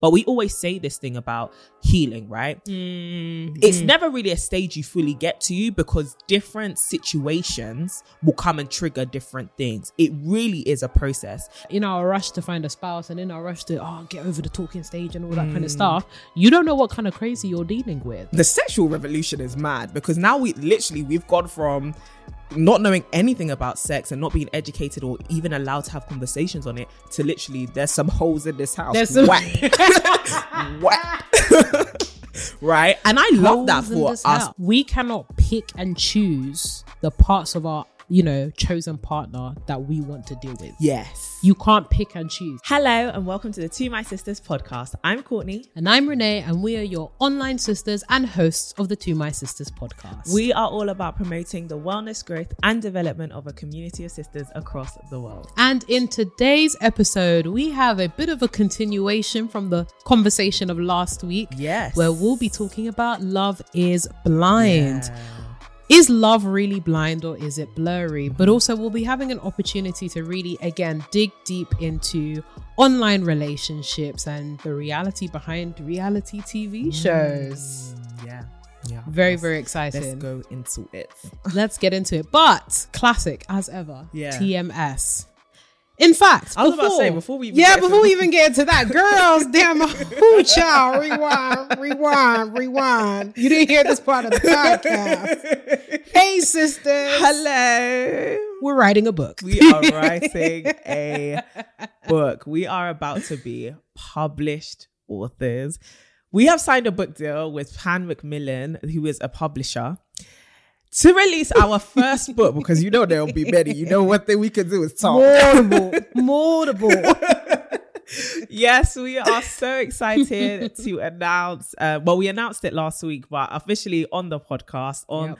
But we always say this thing about healing, right? Mm-hmm. It's never really a stage you fully get to you because different situations will come and trigger different things. It really is a process. in our rush to find a spouse and in our rush to oh get over the talking stage and all that kind of mm. stuff, you don't know what kind of crazy you're dealing with. The sexual revolution is mad because now we literally we've gone from not knowing anything about sex and not being educated or even allowed to have conversations on it to literally there's some holes in this house. There's some- Whack. Whack. right? And I love that Holes in for us. house. We cannot pick and choose the parts of our, you know, chosen partner that we want to deal with. Yes. You can't pick and choose. Hello and welcome to the To My Sisters podcast. I'm Courtney. And I'm Renee, and we are your online sisters and hosts of the To My Sisters podcast. We are all about promoting the wellness, growth, and development of a community of sisters across the world. And in today's episode, we have a bit of a continuation from the conversation of last week. Yes. Where we'll be talking about love is blind. Is love really blind or is it blurry? But also, we'll be having an opportunity to really, again, dig deep into online relationships and the reality behind reality TV mm, shows. Yeah. Yeah. Very, very Let's go into it. Let's get into it. But classic as ever. Yeah. TMS. In fact, I was about to say, before we even yeah, get to- before we even get into that, girls, damn, ooh, child, rewind, rewind, rewind. You didn't hear this part of the podcast. Hey, sisters, Hello. we're writing a book. We are writing a book. We are about to be published authors. We have signed a book deal with Pan Macmillan, who is a publisher, to release our first book because you know there'll be many. You know, one thing we can do is talk. Multiple, multiple. yes, we are so excited to announce. Uh, well, we announced it last week, but officially on the podcast on Yep.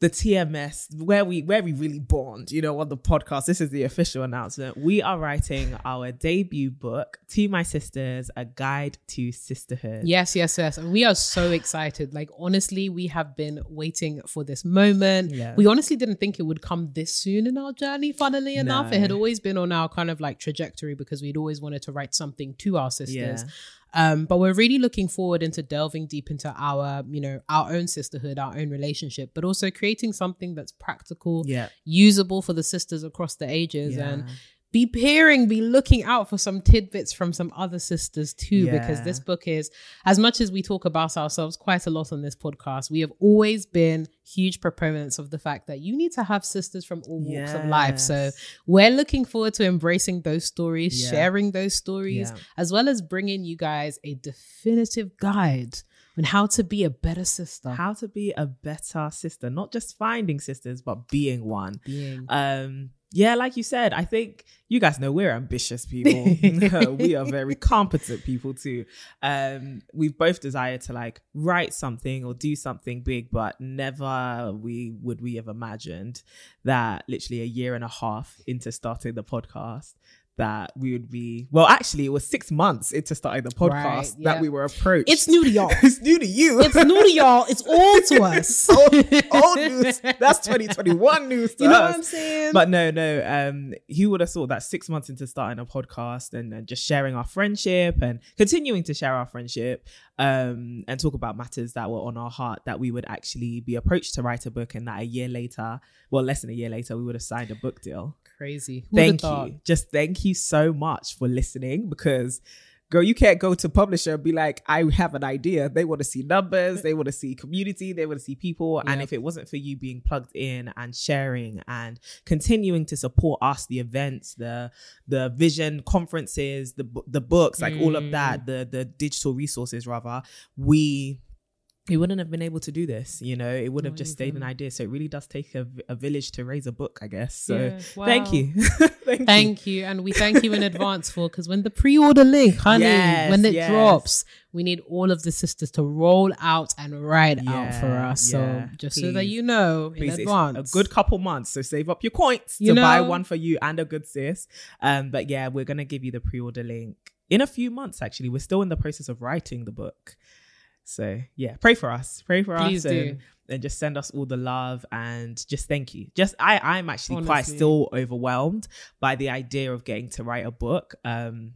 The TMS, where we where we really bond. You know, on the podcast. This is the official announcement. We are writing our debut book, "To My Sisters: A Guide to Sisterhood." Yes, yes, yes. And we are so excited. Like, honestly, we have been waiting for this moment. Yeah. We honestly didn't think it would come this soon in our journey, funnily enough. It had always been on our kind of like trajectory because we'd always wanted to write something to our sisters. Yeah. Um, but we're really looking forward into delving deep into our, you know, our own sisterhood, our own relationship, but also creating something that's practical, Yeah. usable for the sisters across the ages and Yeah. Be peering, be looking out for some tidbits from some other sisters too, because this book is, as much as we talk about ourselves quite a lot on this podcast, we have always been huge proponents of the fact that you need to have sisters from all walks of life. So we're looking forward to embracing those stories, Yeah. sharing those stories, Yeah. as well as bringing you guys a definitive guide on how to be a better sister. How to be a better sister, not just finding sisters, but being one. being um yeah like you said i think you guys know we're ambitious people. We are very competent people too. Um we've both desired to like write something or do something big but never we would we have imagined that literally a year and a half into starting the podcast that we would be well actually it was six months into starting the podcast Right, that we were approached It's new to y'all. it's new to you it's new to y'all. It's all to us. old, old news. That's 2021 news. To You know us. what I'm saying? But no, no. Um, who would have thought that six months into starting a podcast and, and just sharing our friendship and continuing to share our friendship, um, and talk about matters that were on our heart, that we would actually be approached to write a book, and that a year later, well, less than a year later, we would have signed a book deal. Crazy. Who'da Thank thought? you. Just thank you so much for listening because girl, you can't go to publisher and be like, I have an idea. They want to see numbers, they want to see community, they want to see people. And if it wasn't for you being plugged in and sharing and continuing to support us, the events, the the vision conferences, the the books, like all of Mm. that, the the digital resources rather, we he wouldn't have been able to do this. You know, it would have Not just stayed an idea. So it really does take a, a village to raise a book, I guess. So Yeah, thank wow. you. thank, you. Thank you. And we thank you in advance for because when the pre order link, honey, Yes, when it yes. drops, we need all of the sisters to roll out and ride out for us. yeah. So just so that you know Please, in it's advance. a good couple months. So save up your coins You to buy one for you and a good sis. Um, but yeah, we're gonna give you the pre-order link in a few months. Actually, we're still in the process of writing the book. So yeah, pray for us. Pray for Please us. And, and just send us all the love and just thank you. Just I I'm actually quite still overwhelmed by the idea of getting to write a book. Um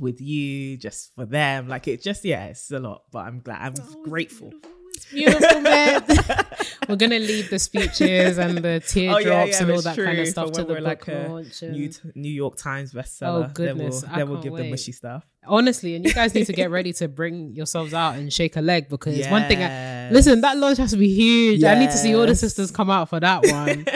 with you, just for them. Like it just yeah, it's a lot. But I'm glad I'm grateful. Beautiful man. We're gonna leave the speeches and the teardrops Oh, yeah, yeah, and all that kind of stuff to the book like launch. and- New, New York Times bestseller. Oh, goodness, Then we'll, then we'll give the wait. mushy stuff. Honestly, and you guys need to get ready to bring yourselves out and shake a leg because one thing. I, listen, that launch has to be huge. I need to see all the sisters come out for that one.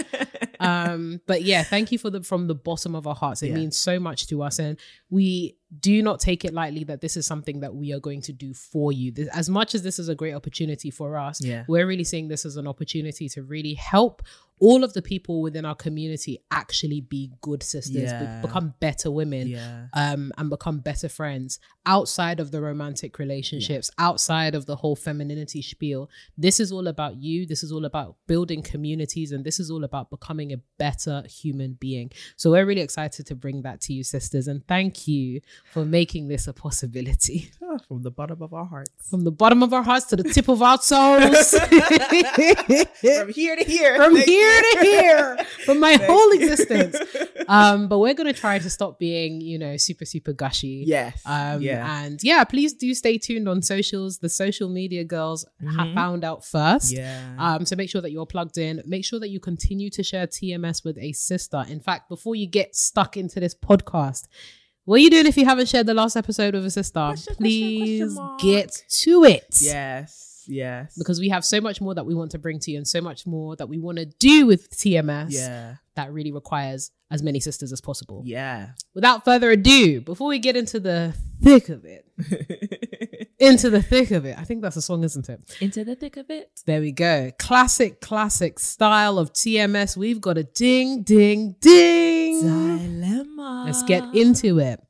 um but yeah thank you for the from the bottom of our hearts it Yeah. means so much to us and we do not take it lightly that this is something that we are going to do for you This- as much as this is a great opportunity for us Yeah. we're really seeing this as an opportunity to really help all of the people within our community actually be good sisters be- become better women yeah. um, and become better friends outside of the romantic relationships, outside of the whole femininity spiel. This is all about you. This is all about building communities, and this is all about becoming a better human being. So we're really excited to bring that to you, sisters, and thank you for making this a possibility. Ah, From the bottom of our hearts. From the bottom of our hearts to the tip of our toes. From here to here. from Thank here you. to here, from my whole existence. Um, but we're gonna try to stop being, you know, super super gushy. Yes. Um, yeah. And yeah, please do stay tuned on socials. The social media girls have Mhm. found out first. Yeah. Um, so make sure that you're plugged in. Make sure that you continue to share TMS with a sister. In fact, before you get stuck into this podcast, what are you doing if you haven't shared the last episode with a sister? Question, Please question get to it yes. Yes. because we have so much more that we want to bring to you and so much more that we want to do with TMS yeah. that really requires as many sisters as possible. Yeah. Without further ado, before we get into the thick of it, into the thick of it, I think that's a song, isn't it? Into the thick of it. There we go. Classic, classic style of TMS. We've got a ding, ding, ding. Dilemma. Let's get into it.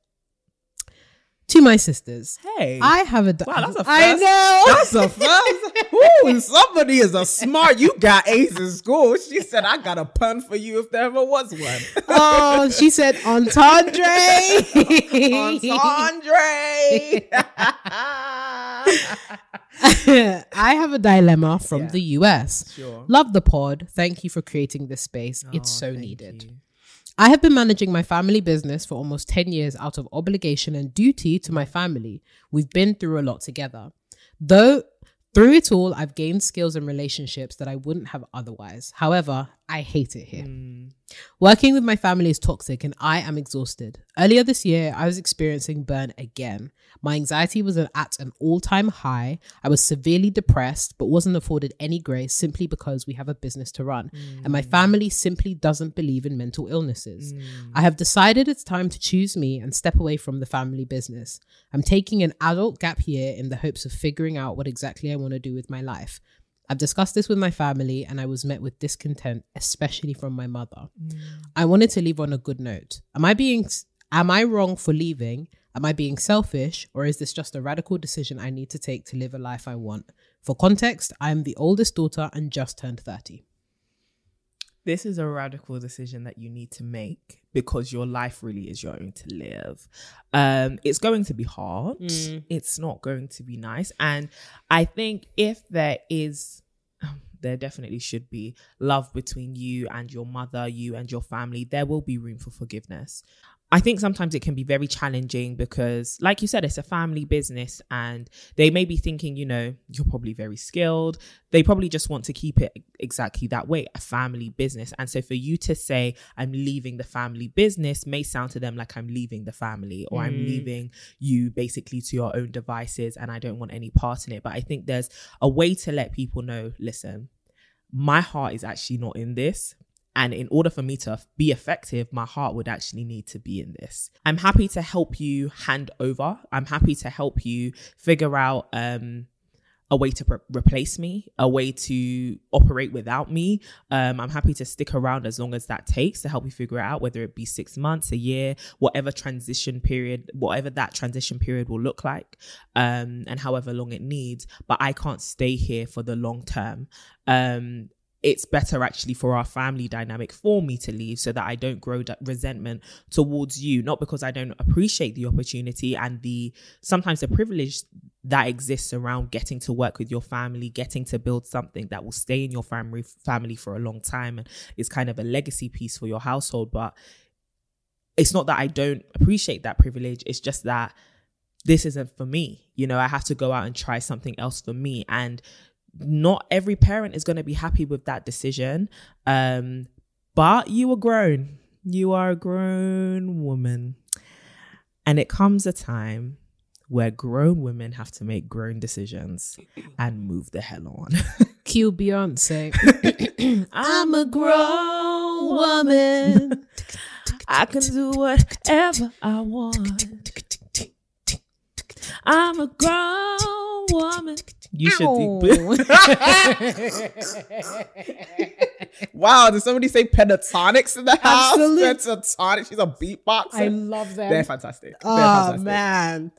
To my sisters, Hey. I have a. di- Wow, that's a I first. I know. That's a first. Ooh, somebody is a smart. You got A's in school. She said, "I got a pun for you if there ever was one." oh, she said entendre. Andre. I have a dilemma from Yeah. the US. sure. Love the pod. Thank you for creating this space. it's Oh, so needed. you. I have been managing my family business for almost 10 years out of obligation and duty to my family. We've been through a lot together. Though through it all, I've gained skills and relationships that I wouldn't have otherwise. However, I hate it here. Mm, Working with my family is toxic and I am exhausted. Earlier this year, I was experiencing burn again. My anxiety was at an all time high. I was severely depressed, but wasn't afforded any grace simply because we have a business to run. And my family simply doesn't believe in mental illnesses. I have decided it's time to choose me and step away from the family business. I'm taking an adult gap year in the hopes of figuring out what exactly I want to do with my life. I've discussed this with my family and I was met with discontent, especially from my mother. Mm. I wanted to leave on a good note. Am I being am I wrong for leaving? Am I being selfish or is this just a radical decision I need to take to live a life I want? For context, I am the oldest daughter and just turned 30. This is a radical decision that you need to make because your life really is your own to live. Um, it's going to be hard. Mm. It's not going to be nice. And I think if there is there definitely should be love between you and your mother, you and your family. There will be room for forgiveness. I think sometimes it can be very challenging because, like you said, it's a family business and they may be thinking, you know, you're probably very skilled. They probably just want to keep it exactly that way a family business. And so for you to say, I'm leaving the family business may sound to them like I'm leaving the family or I'm Mm. leaving you basically to your own devices and I don't want any part in it. But I think there's a way to let people know listen, my heart is actually not in this. And in order for me to be effective, my heart would actually need to be in this. I'm happy to help you hand over. I'm happy to help you figure out um, a way to pre- replace me, a way to operate without me. Um, I'm happy to stick around as long as that takes to help you figure out, whether it be six months, a year, whatever transition period, whatever that transition period will look like, um, and however long it needs. But I can't stay here for the long term. Um, it's better actually for our family dynamic for me to leave so that I don't grow that resentment towards you, not because I don't appreciate the opportunity and the sometimes the privilege that exists around getting to work with your family, getting to build something that will stay in your family family for a long time and is kind of a legacy piece for your household. But it's not that I don't appreciate that privilege, it's just that this isn't for me. You know, I have to go out and try something else for me. And not every parent is going to be happy with that decision. Um, but you are grown. You are a grown woman. And it comes a time where grown women have to make grown decisions and move the hell on. Cue Beyonce. I'm a grown woman. I can do whatever I want. I'm a grown woman. You should do. wow, did somebody say Pentatonix in the house? Pentatonix. She's a beatboxer. I love them. They're fantastic. They're oh fantastic. man.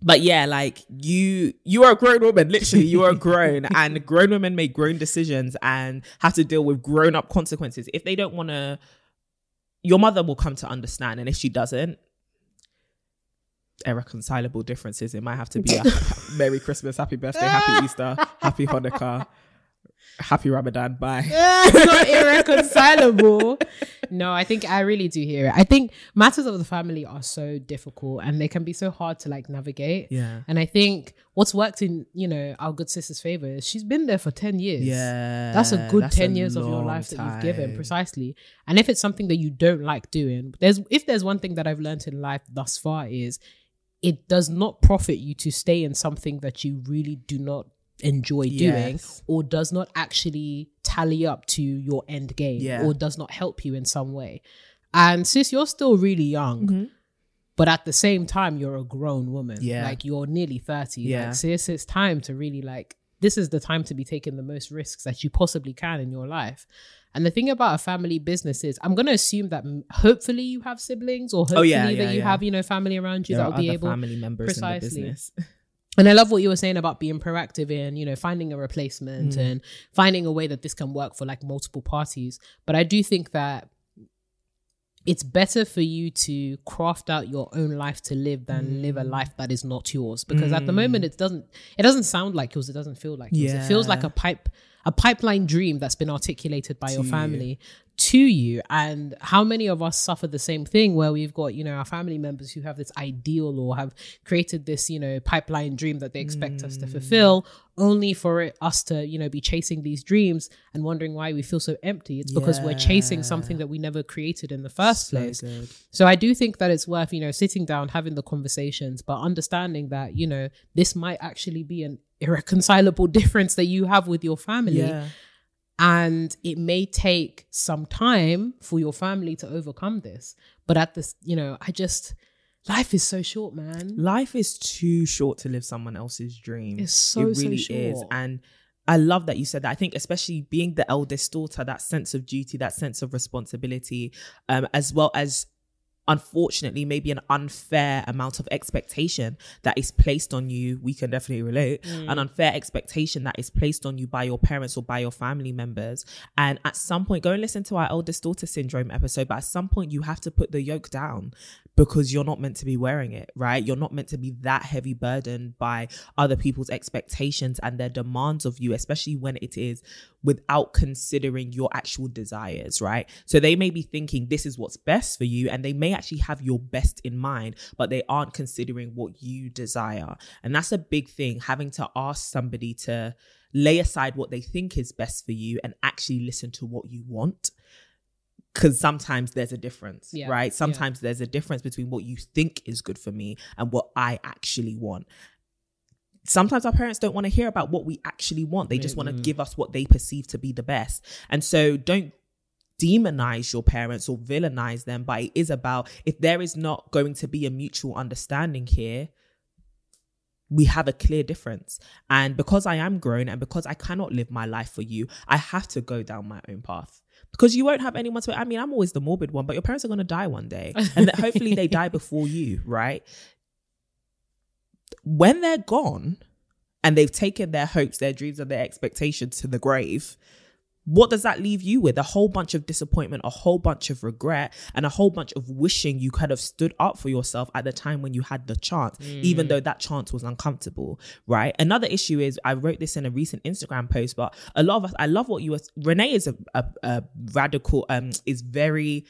But yeah, like you, you are a grown woman. Literally, you are grown, and grown women make grown decisions and have to deal with grown up consequences. If they don't want to, your mother will come to understand, and if she doesn't, irreconcilable differences. It might have to be a Merry Christmas, Happy Birthday, Happy Easter, Happy Hanukkah, Happy Ramadan. Bye. It's not irreconcilable. no, I think I really do hear it. I think matters of the family are so difficult and they can be so hard to like navigate. Yeah. And I think what's worked in, you know, our good sister's favor is she's been there for 10 years. Yeah, That's a good that's 10 a years of your life that you've given precisely. And if it's something that you don't like doing, there's if there's one thing that I've learned in life thus far is it does not profit you to stay in something that you really do not enjoy doing Yes. or does not actually tally up to your end game Yeah. or does not help you in some way. And sis, you're still really young. Mm-hmm. But at the same time, you're a grown woman. Yeah. Like you're nearly 30. Yeah. Like, sis, it's time to really like, this is the time to be taking the most risks that you possibly can in your life. And the thing about a family business is, I'm going to assume that mm, hopefully you have siblings or hopefully Oh, yeah, that you yeah. have, you know, family around you There that will be able family members Precisely. in the business. and I love what you were saying about being proactive in, you know, finding a replacement Mm. and finding a way that this can work for like multiple parties. But I do think that it's better for you to craft out your own life to live than live Mm. a life that is not yours. Because at the moment it doesn't it doesn't sound like yours, it doesn't feel like yours. It feels like a pipe a pipeline dream that's been articulated by your To you. family to you and how many of us suffer the same thing where we've got you know our family members who have this ideal or have created this you know pipeline dream that they expect us to Mm. fulfill only for it, us to you know be chasing these dreams and wondering why we feel so empty it's because we're chasing something that we never created in the first So place good. so I do think that it's worth, you know, sitting down, having the conversations, but understanding that, you know, this might actually be an irreconcilable difference that you have with your family. Yeah. And it may take some time for your family to overcome this. But at this, you know, I just life is so short, man. Life is too short to live someone else's dream. It's so, it so really is. And I love that you said that. I think especially being the eldest daughter, that sense of duty, that sense of responsibility, um, as well as unfortunately maybe an unfair amount of expectation that is placed on you. We can definitely relate. Mm. An unfair expectation that is placed on you by your parents or by your family members. And at some point go and listen to our eldest daughter syndrome episode but at some point you have to put the yoke down because you're not meant to be wearing it right? You're not meant to be that heavy burdened by other people's expectations and their demands of you especially when it is without considering your actual desires, right? So they may be thinking this is what's best for you, and they may actually have your best in mind, but they aren't considering what you desire. And that's a big thing, having to ask somebody to lay aside what they think is best for you and actually listen to what you want. Because sometimes there's a difference, Yeah, right? yeah. Sometimes there's a difference between what you think is good for me and what I actually want sometimes our parents don't want to hear about what we actually want. They just want to mm-hmm. give us what they perceive to be the best. And so don't demonize your parents or villainize them, but it is about if there is not going to be a mutual understanding here, we have a clear difference. And because I am grown and because I cannot live my life for you, I have to go down my own path. Because you won't have anyone to, I mean, I'm always the morbid one, but your parents are going to die one day. And that hopefully they die before you, right? When they're gone and they've taken their hopes, their dreams, and their expectations to the grave, what does that leave you with? A whole bunch of disappointment, a whole bunch of regret, and a whole bunch of wishing you could have stood up for yourself at the time when you had the chance, mm. even though that chance was uncomfortable, right? Another issue is I wrote this in a recent Instagram post, but a lot of us, I love what you were, Renee is a, a, a radical, um, is very,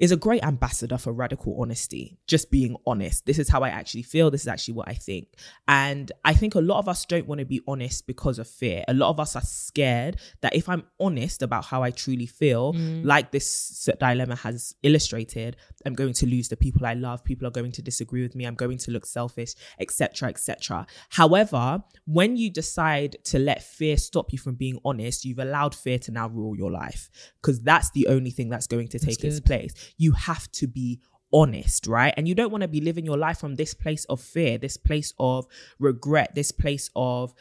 is a great ambassador for radical honesty, just being honest. This is how I actually feel. This is actually what I think. And I think a lot of us don't want to be honest because of fear. A lot of us are scared that if I'm honest about how I truly feel, mm. like this dilemma has illustrated, I'm going to lose the people I love. People are going to disagree with me. I'm going to look selfish, etc., etc. However, when you decide to let fear stop you from being honest, you've allowed fear to now rule your life because that's the only thing that's going to take its place you have to be honest, right? And you don't want to be living your life from this place of fear, this place of regret, this place of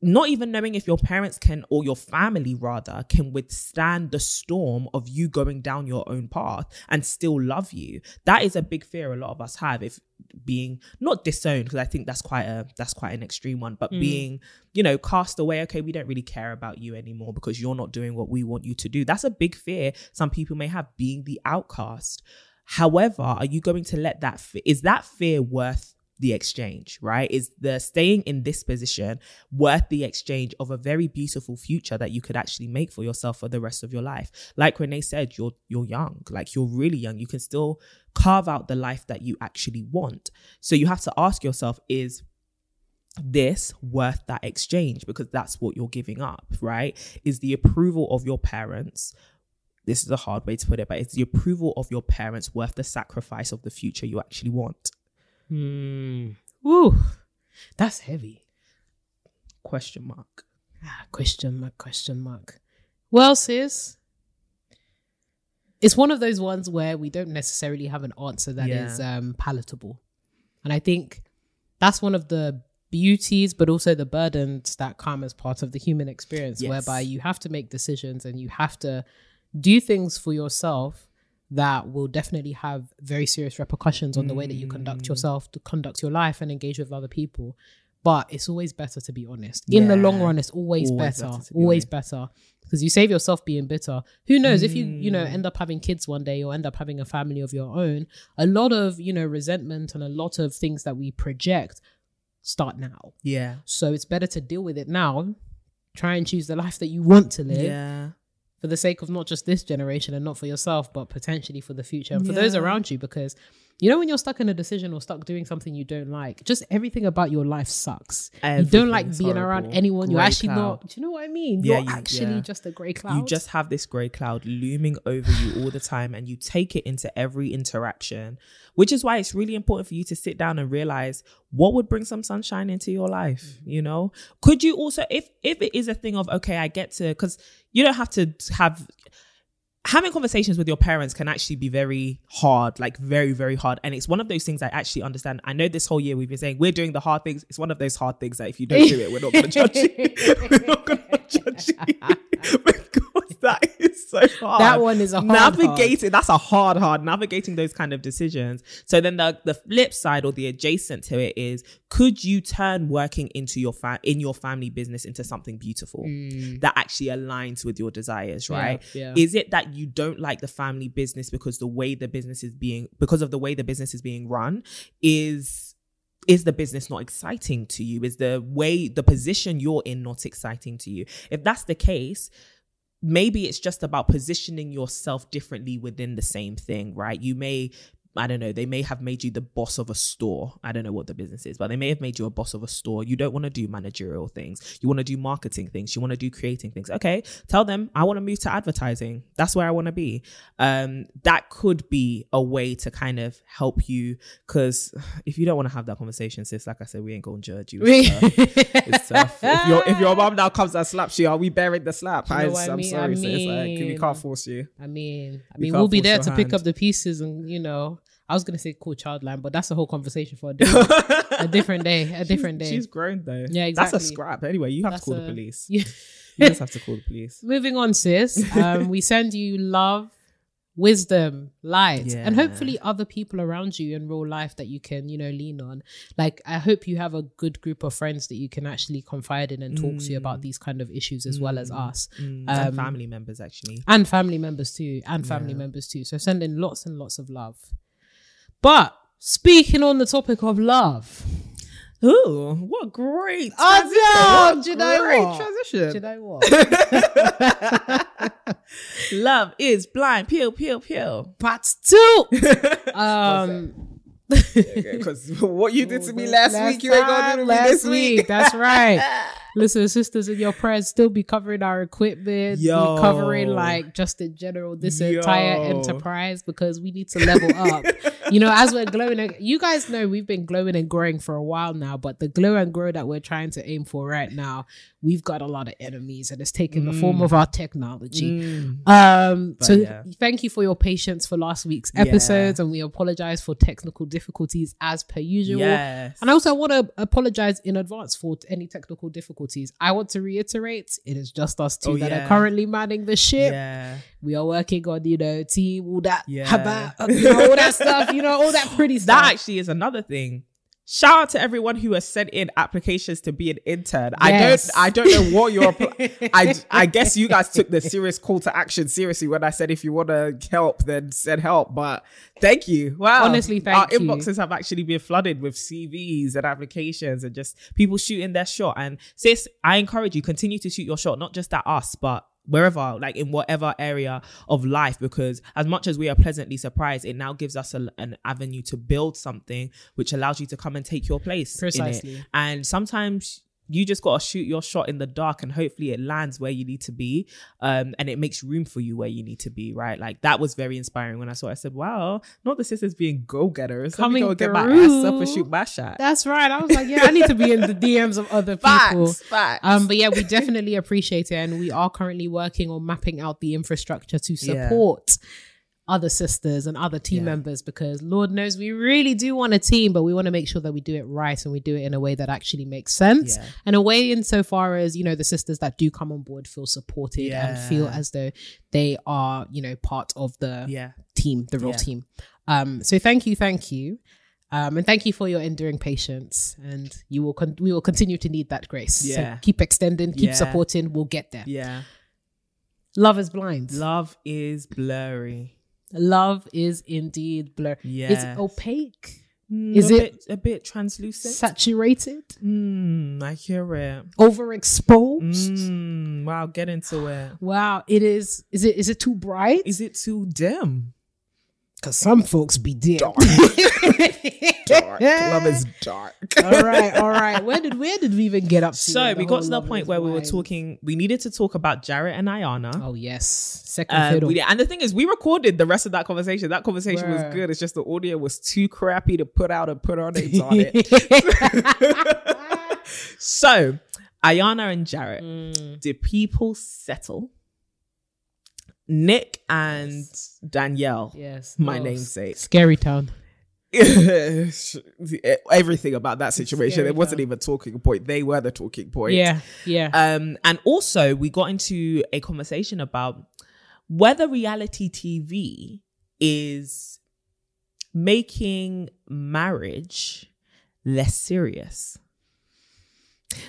not even knowing if your parents can or your family rather can withstand the storm of you going down your own path and still love you. That is a big fear a lot of us have if being not disowned because i think that's quite a that's quite an extreme one but mm. being you know cast away okay we don't really care about you anymore because you're not doing what we want you to do. That's a big fear some people may have being the outcast. However are you going to let that is that fear worth the exchange, right? Is the staying in this position worth the exchange of a very beautiful future that you could actually make for yourself for the rest of your life? Like Renee said, you're you're young, like you're really young. You can still carve out the life that you actually want. So you have to ask yourself, is this worth that exchange? Because that's what you're giving up, right? Is the approval of your parents this is a hard way to put it, but it's the approval of your parents worth the sacrifice of the future you actually want? Hmm. Ooh, that's heavy. Question mark. Ah, question mark. Question mark. Well, sis, it's one of those ones where we don't necessarily have an answer that yeah. is um, palatable, and I think that's one of the beauties, but also the burdens that come as part of the human experience, yes. whereby you have to make decisions and you have to do things for yourself that will definitely have very serious repercussions on the way that you conduct mm. yourself, to conduct your life, and engage with other people. But it's always better to be honest. Yeah. In the long run, it's always, always better. better always honest. better because you save yourself being bitter. Who knows mm. if you you know end up having kids one day or end up having a family of your own? A lot of you know resentment and a lot of things that we project start now. Yeah. So it's better to deal with it now. Try and choose the life that you want to live. Yeah for the sake of not just this generation and not for yourself, but potentially for the future and for yeah. those around you. Because you know when you're stuck in a decision or stuck doing something you don't like, just everything about your life sucks. Everything you don't like being horrible. around anyone. Gray you're actually cloud. not. Do you know what I mean? Yeah, you're you, actually yeah. just a grey cloud. You just have this grey cloud looming over you all the time, and you take it into every interaction. Which is why it's really important for you to sit down and realize what would bring some sunshine into your life. Mm-hmm. You know, could you also, if if it is a thing of okay, I get to because you don't have to have having conversations with your parents can actually be very hard, like very, very hard. And it's one of those things I actually understand. I know this whole year we've been saying we're doing the hard things. It's one of those hard things that if you don't do it, we're not going to judge you. we're not going to judge you. That is so hard. That one is a hard navigating. Hard. That's a hard, hard navigating those kind of decisions. So then the the flip side or the adjacent to it is could you turn working into your fa- in your family business into something beautiful mm. that actually aligns with your desires right yeah, yeah. is it that you don't like the family business because the way the business is being because of the way the business is being run is is the business not exciting to you is the way the position you're in not exciting to you if that's the case maybe it's just about positioning yourself differently within the same thing, right? You may I don't know, they may have made you the boss of a store. I don't know what the business is, but they may have made you a boss of a store. You don't want to do managerial things. You want to do marketing things. You want to do creating things. Okay, tell them I want to move to advertising. That's where I want to be. Um, that could be a way to kind of help you because if you don't want to have that conversation, sis, like I said, we ain't gonna judge you. It's tough. If your if your mom now comes and slaps you, are we bearing the slap? You know I, am sorry, I mean, sis. Like, we can't force you. I mean, I mean, we will be there to pick up the pieces and you know I was gonna say call Childline, but that's a whole conversation for a different, a different day. A different day. She's grown though. Yeah, exactly. That's a scrap. Anyway, you have That's to call a- the police. Yeah. You just have to call the police. Moving on, sis. Um, we send you love, wisdom, light, and hopefully other people around you in real life that you can, you know, lean on. Like, I hope you have a good group of friends that you can actually confide in and talk to about these kind of issues as well as us. Mm, Um, and family members actually. and family members too and family Yeah. members too so send in lots and lots of love but speaking on the topic of love Ooh, what great know, What do you know great what? transition. do you know what Love is blind. Peel, peel, peel. part two um Because what you did to me last, week, you ain't gonna do to me this week. that's right listen sisters in your prayers still be covering our equipment Yo. be covering like just in general this entire enterprise because we need to level up you know as we're glowing you guys know we've been glowing and growing for a while now but the glow and grow that we're trying to aim for right now we've got a lot of enemies and it's taking the form of our technology Mm. um But so yeah. thank you for your patience for last week's Yeah. episodes and we apologize for technical difficulties as per usual Yes. and also, I want to apologize in advance for any technical difficulties. I want to reiterate it is just us two Oh, that yeah. are currently manning the ship. yeah. We are working on, you know, team, all that, Yeah. haba, you know, all that stuff, you know, all that pretty stuff. That actually is another thing. Shout out to everyone who has sent in applications to be an intern. Yes. I don't I don't know what your I I guess you guys took the serious call to action seriously when I said if you want to help then send help. But thank you. Wow. Honestly, thank you. Our you. inboxes have actually been flooded with CVs and applications and just people shooting their shot. And sis, I encourage you continue to shoot your shot, not just at us, but wherever, like in whatever area of life, because as much as we are pleasantly surprised, it now gives us a, an avenue to build something which allows you to come and take your place. Precisely. And sometimes you just got to shoot your shot in the dark and hopefully it lands where you need to be. Um, and it makes room for you where you need to be, right? Like that was very inspiring when I saw it. I said, wow, not the sisters being go getters. Coming Let me go get my ass up and through. shoot my shot. That's right. I was like, yeah, I need to be in the DMs of other people. Facts, facts. Um, but yeah, we definitely appreciate it, and we are currently working on mapping out the infrastructure to Yeah. Other sisters and other team Yeah. members because Lord knows we really do want a team, but we want to make sure that we do it right and we do it in a way that actually makes sense Yeah. and a way insofar as you know the sisters that do come on board feel supported and feel as though they are you know part of the yeah. team, the real Yeah. team. Um, so thank you, thank you. Um, and thank you for your enduring patience, and you will con- we will continue to need that grace. Yeah. So keep extending, keep Yeah. supporting. We'll get there. Yeah. Love is blind. Love is blurry. Love is indeed blur. Yes. It's opaque, Mm, Is a it- bit, a bit translucent? saturated, mm, I hear it. overexposed. Mm, wow, get into it. Wow, it is. Is it? Is it too bright? Is it too dim? Because some folks be dim. Dark. dark. Love is dark. all right, all right. Where did where did we even get up to? So we got to the point is where we were talking. We needed to talk about Jarrette and Iyanna. Oh yes, second Um, we, and the thing is, we recorded the rest of that conversation. That conversation Bruh. was good. It's just the audio was too crappy to put out and put our names on it. so, Iyanna and Jarrette, Mm. did people settle? Nick and Danielle, yes, my Oh, namesake. Scary town. Everything about that situation, it wasn't even a talking point. They were the talking point. Yeah, yeah. Um, and also, we got into a conversation about whether reality TV is making marriage less serious.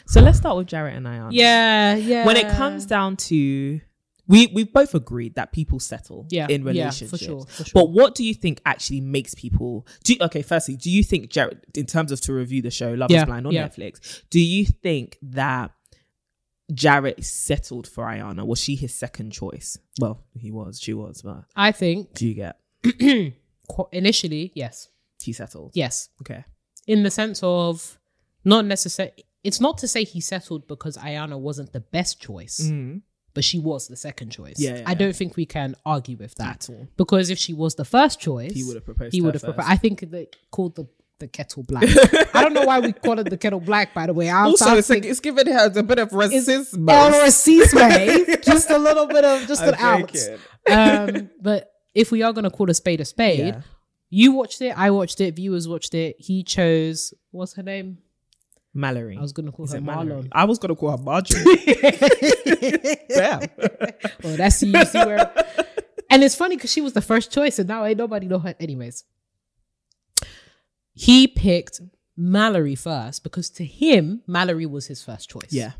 So let's start with Jarrette and Iyanna. yeah, yeah. When it comes down to we we've both agreed that people settle Yeah, in yeah, relationships. for sure, for sure. But what do you think actually makes people do you, okay, firstly, do you think Jarrette in terms of to review the show Love Yeah, is Blind on yeah. Netflix, do you think that Jarrette settled for Iyanna? Was she his second choice? Well, he was, she was, but I think do you get initially, yes, he settled? yes, Okay. in the sense of not necessarily. It's not to say he settled because Iyanna wasn't the best choice, Mm. But she was the second choice. Yeah, yeah, I yeah. don't think we can argue with that At all. because if she was the first choice, He would have proposed. he would have proposed. I think they called the the kettle black. I don't know why we call it the kettle black. By the way, I Also, it's, like, it's giving her a bit of racism. racisme, just a little bit of just an I'm out. joking. Um, but if we are going to call a spade a spade, Yeah. You watched it. I watched it. Viewers watched it. He chose what's her name? Mallory. I was gonna call Is her? Marlon. I was gonna call her Marjorie. Damn. well, that's you see where. And it's funny because she was the first choice, and now ain't nobody know her. Anyways, he picked Mallory first because to him, Mallory was his first choice. Yeah.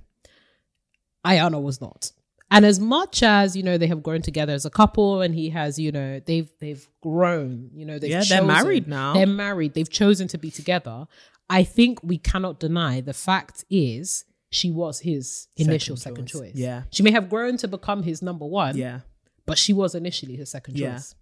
Iyanna was not. And as much as you know, they have grown together as a couple, and he has, you know, they've they've grown. You know, they've Yeah, they're married now. They're married. They've chosen to be together. I think we cannot deny the fact is she was his initial second choice. choice. Yeah. she may have grown to become his number one. Yeah. but she was initially his second Yeah. choice.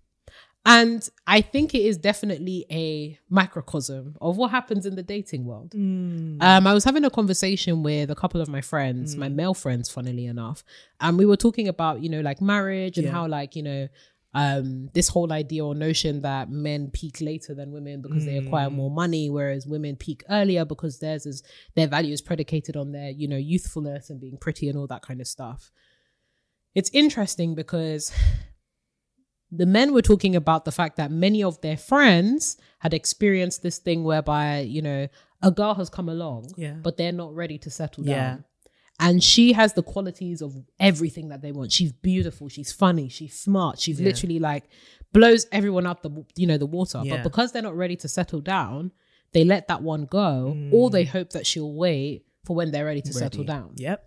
And I think it is definitely a microcosm of what happens in the dating world. Mm. Um, I was having a conversation with a couple of my friends, my male friends, funnily enough, and we were talking about, you know, like marriage and Yeah. how, like, you know, um, this whole idea or notion that men peak later than women because they acquire more money, whereas women peak earlier because theirs is their value is predicated on their, you know, youthfulness and being pretty and all that kind of stuff. It's interesting because the men were talking about the fact that many of their friends had experienced this thing whereby, you know, a girl has come along, Yeah. but they're not ready to settle Yeah. down. And she has the qualities of everything that they want. She's beautiful, she's funny, she's smart, she's Yeah. literally like blows everyone out the you know the water. Yeah. But because they're not ready to settle down, they let that one go, or they hope that she'll wait for when they're ready to settle Mm. Down. Yep.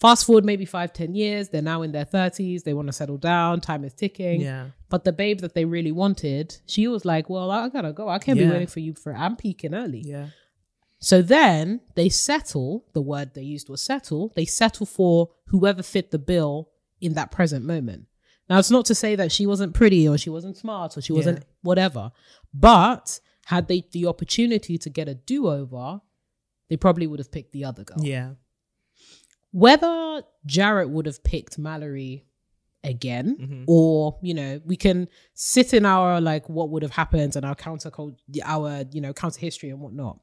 Fast forward maybe five, ten years, they're now in their 30s, they want to settle down, time is ticking. Yeah. But the babe that they really wanted, she was like, Well, I gotta go. I can't be waiting for you for I'm peaking early. Yeah. So then they settle, the word they used was settle, they settle for whoever fit the bill in that present moment. Now it's not to say that she wasn't pretty or she wasn't smart or she wasn't Yeah. whatever. But had they the opportunity to get a do-over, they probably would have picked the other girl. Yeah. Whether Jarrette would have picked Mallory again Mhm. or you know we can sit in our like what would have happened and our counter our you know counter history and whatnot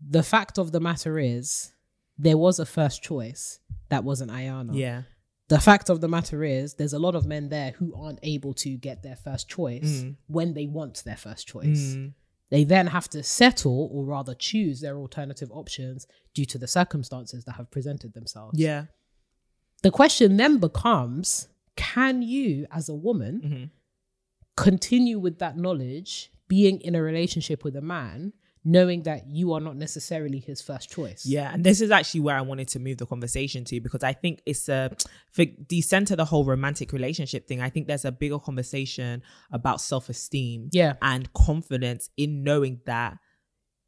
the fact of the matter is there was a first choice that wasn't Iyanna. Yeah. The fact of the matter is there's a lot of men there who aren't able to get their first choice Mm. when they want their first choice. Mm. They then have to settle or rather choose their alternative options due to the circumstances that have presented themselves. Yeah. The question then becomes can you, as a woman, Mhm. continue with that knowledge, being in a relationship with a man, knowing that you are not necessarily his first choice? Yeah, and this is actually where I wanted to move the conversation to because I think it's a for decenter the whole romantic relationship thing. I think there's a bigger conversation about self esteem, Yeah. and confidence in knowing that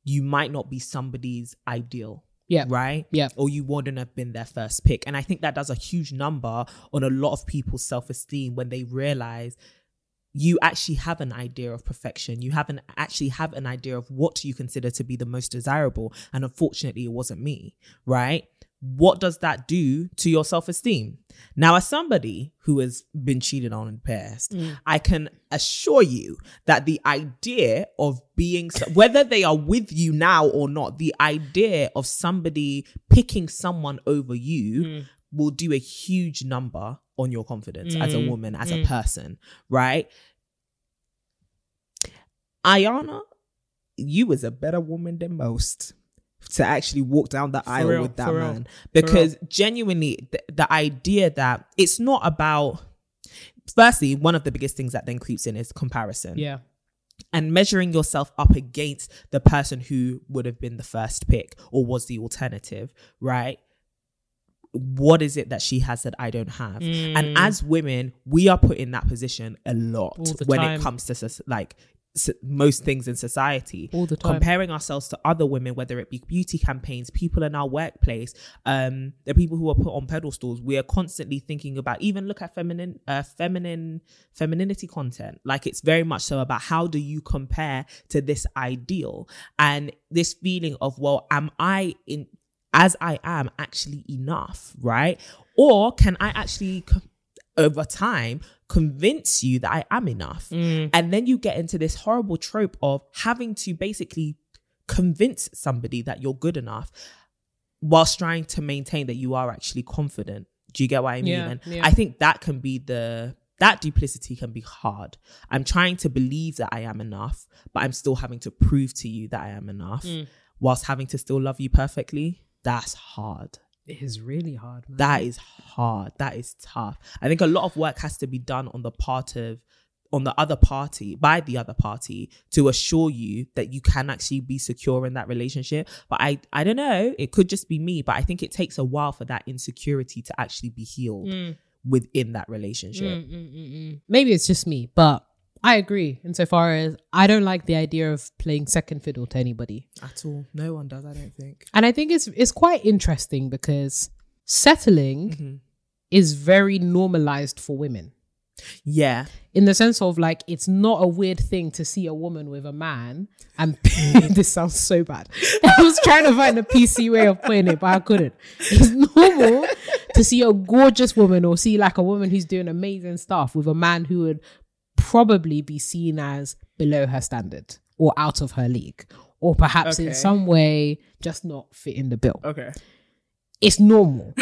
you might not be somebody's ideal, Yeah. right? Yeah. or you wouldn't have been their first pick, and I think that does a huge number on a lot of people's self esteem when they realize you actually have an idea of perfection. You haven't actually have an idea of what you consider to be the most desirable. And unfortunately, it wasn't me, right? What does that do to your self esteem? Now, as somebody who has been cheated on in the past, mm. I can assure you that the idea of being, whether they are with you now or not, the idea of somebody picking someone over you mm. will do a huge number on your confidence as a mm, woman, as a mm. person, right? Iyanna, you was a better woman than most to actually walk down the aisle real, with that for real, man because genuinely the, the idea that it's not about firstly one of the biggest things that then creeps in is comparison Yeah. and measuring yourself up against the person who would have been the first pick or was the alternative, right? What is it that she has that I don't have? And as women, we are put in that position a lot when time. it comes to like most things in society. All the time. Comparing ourselves to other women, whether it be beauty campaigns, people in our workplace, um, the people who are put on pedestals, we are constantly thinking about. Even look at feminine, uh, feminine, femininity content. Like it's very much so about how do you compare to this ideal and this feeling of well, am I in as I am actually enough, right? Or can I actually over time convince you that I am enough. Mm. And then you get into this horrible trope of having to basically convince somebody that you're good enough whilst trying to maintain that you are actually confident. Do you get what I mean? Yeah, and yeah. I think that can be the that duplicity can be hard. I'm trying to believe that I am enough, but I'm still having to prove to you that I am enough mm. whilst having to still love you perfectly. That's hard. It is really hard, man. That is hard. That is tough. I think a lot of work has to be done on the part of on the other party by the other party to assure you that you can actually be secure in that relationship but i i don't know it could just be me but i think it takes a while for that insecurity to actually be healed mm. within that relationship mm, mm, Maybe it's just me, but I agree insofar as I don't like the idea of playing second fiddle to anybody. at all no one does i don't think And I think it's it's quite interesting because settling Mm-hmm. is very normalized for women. yeah In the sense of like it's not a weird thing to see a woman with a man and this sounds so bad. I was trying to find a PC way of putting it, but I couldn't. It's normal to see a gorgeous woman or see like a woman who's doing amazing stuff with a man who would probably be seen as below her standard or out of her league. Or perhaps in some way just not fit in the bill okay it's normal.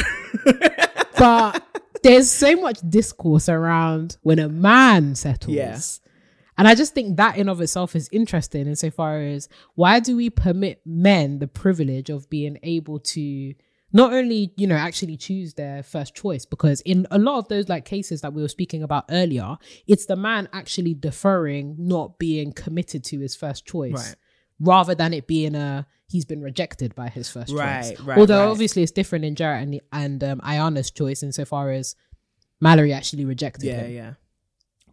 but there's so much discourse around when a man settles. Yeah. And I just think that in of itself is interesting insofar as why do we permit men the privilege of being able to not only, you know, actually choose their first choice, because in a lot of those like cases that we were speaking about earlier, it's the man actually deferring, not being committed to his first choice. Right. Rather than it being a he's been rejected by his first Right, choice. right, Although right. obviously it's different in Jarrette and and um, Iyanna's choice insofar as Mallory actually rejected yeah him. yeah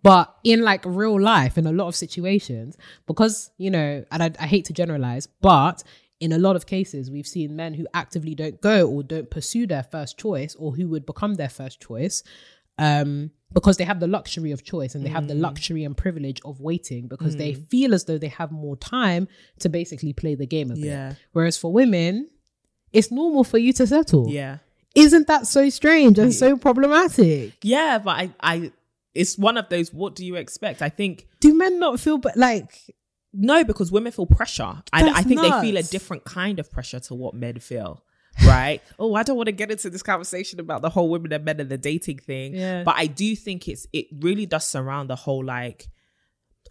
But in like real life, in a lot of situations, because, you know, and I, I hate to generalize, but in a lot of cases, we've seen men who actively don't go or don't pursue their first choice or who would become their first choice um, because they have the luxury of choice and they have the Mm. luxury and privilege of waiting because they feel as though they have more time to basically play the game a bit. Yeah. Whereas for women, it's normal for you to settle. yeah Isn't that so strange and so problematic? yeah but i i it's one of those what do you expect i think Do men not feel but like No, because women feel pressure. I, I think they feel a different kind of pressure to what men feel. Right? oh, I don't want to get into this conversation about the whole women and men and the dating thing. Yeah. But I do think it's it really does surround the whole like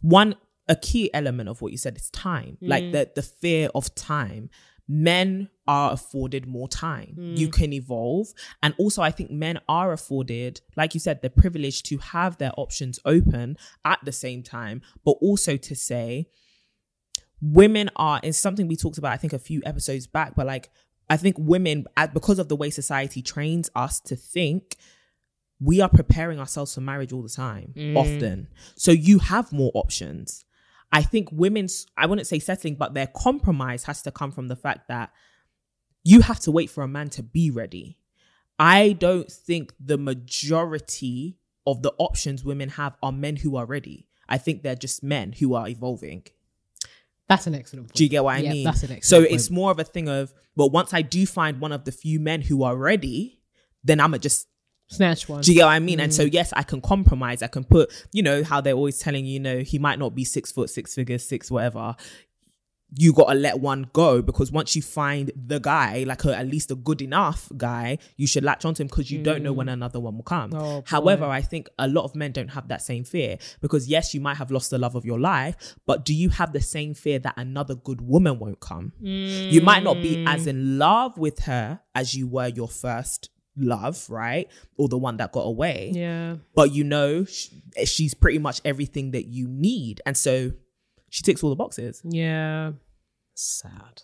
one a key element of what you said is time. Like Mm. the the fear of time. Men are afforded more time. You Mm. can evolve. And also I think men are afforded, like you said, the privilege to have their options open at the same time, but also to say, women are is something we talked about i think a few episodes back but like i think women because of the way society trains us to think we are preparing ourselves for marriage all the time mm. often. So you have more options. I think women's i wouldn't say settling but their compromise has to come from the fact that you have to wait for a man to be ready. I don't think the majority of the options women have are men who are ready. I think they're just men who are evolving That's an excellent point. do you get what I Yeah, mean? That's an excellent so excellent it's more of a thing of, well, once I do find one of the few men who are ready, then I'm going to just, snatch one. do you get what I mean? And Mm. so, yes, I can compromise. I can put, you know, how they're always telling you, you know, he might not be six foot, six figures, six, whatever. You got to let one go because once you find the guy, like a, at least a good enough guy, you should latch onto him because you don't know when another one will come. Mm. Oh. However, I think a lot of men don't have that same fear because yes, you might have lost the love of your life, but do you have the same fear that another good woman won't come? You might not be as in love with her as you were your first love, right? Or the one that got away, yeah. but you know sh- she's pretty much everything that you need, and so she ticks all the boxes. Yeah. Sad.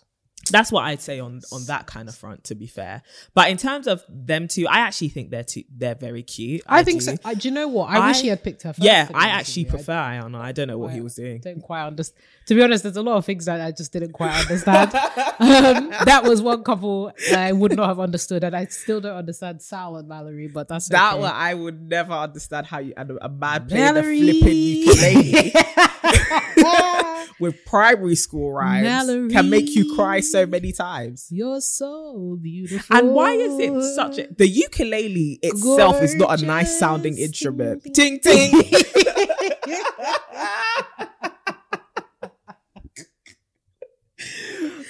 That's what I'd say on on that kind of front. To be fair, but in terms of them two, I actually think they're two, they're very cute. I, think do. so. I, do you know what? I, wish he had picked her first. Yeah, I actually prefer Iyanna. I don't know what he was doing. don't quite understand. To be honest, there's a lot of things that I just didn't quite understand. um, that was one couple I would not have understood, and I still don't understand Sal and Mallory. But that's That okay. one I would never understand how you and a a man Mallory. playing the flipping ukulele with primary school rhymes can make you cry so many times. You're so beautiful. And why is it such a the ukulele itself is not a nice sounding instrument? Ting ting.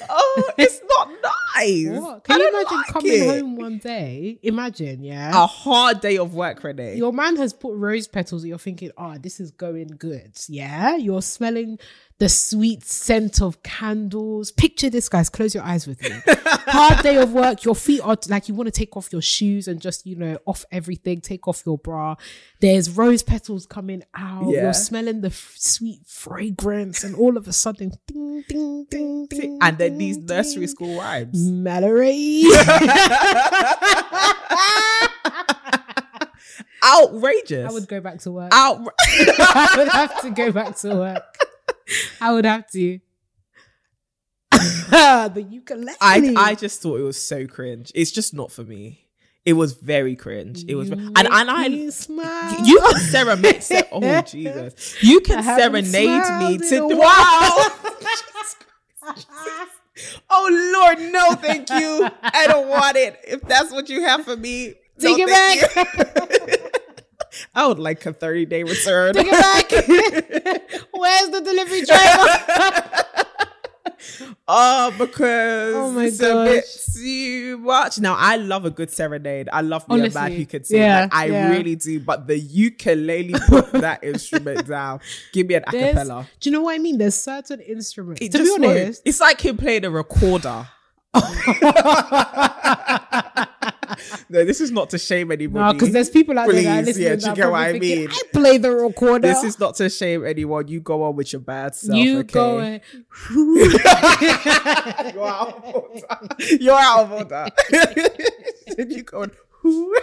oh, it's not nice. What? I Can you imagine like coming it. home one day? Imagine, yeah. A hard day of work, Renee. Your man has put rose petals. You're thinking, oh, this is going good. Yeah. You're smelling the sweet scent of candles. Picture this, guys. Close your eyes with me. Hard day of work. Your feet are like you want to take off your shoes and just, you know, off everything. Take off your bra. There's rose petals coming out. Yeah. You're smelling the f- sweet fragrance, and all of a sudden, ding, ding, ding, ding. and then these nursery school rhymes. Mallory. Outrageous. I would go back to work. Outra- I would have to go back to work. I would have to. the ukulele. I I just thought it was so cringe. It's just not for me. It was very cringe. It was, and and I. You smile. You can serenade. se- oh Jesus! You can serenade me to wow. oh Lord, no, thank you. I don't want it. If that's what you have for me, Take no, it back. I would like a thirty day return. Take it back. Where's the delivery driver? Oh, because Oh my it's a bit too much. Now, I love a good serenade. I love me a man who can sing. yeah, like, I yeah. really do. But the ukulele put that instrument down. Give me an There's- acapella. Do you know what I mean? There's certain instruments. It to be just won't. honest, it's like him playing a recorder. no, this is not to shame anybody. no, because there's people out there that Please, listening. yeah, that do you get what I thinking, mean? I play the recorder. This is not to shame anyone. You go on with your bad self. you okay? go and You're out of order. You're out of order. Then you go and who?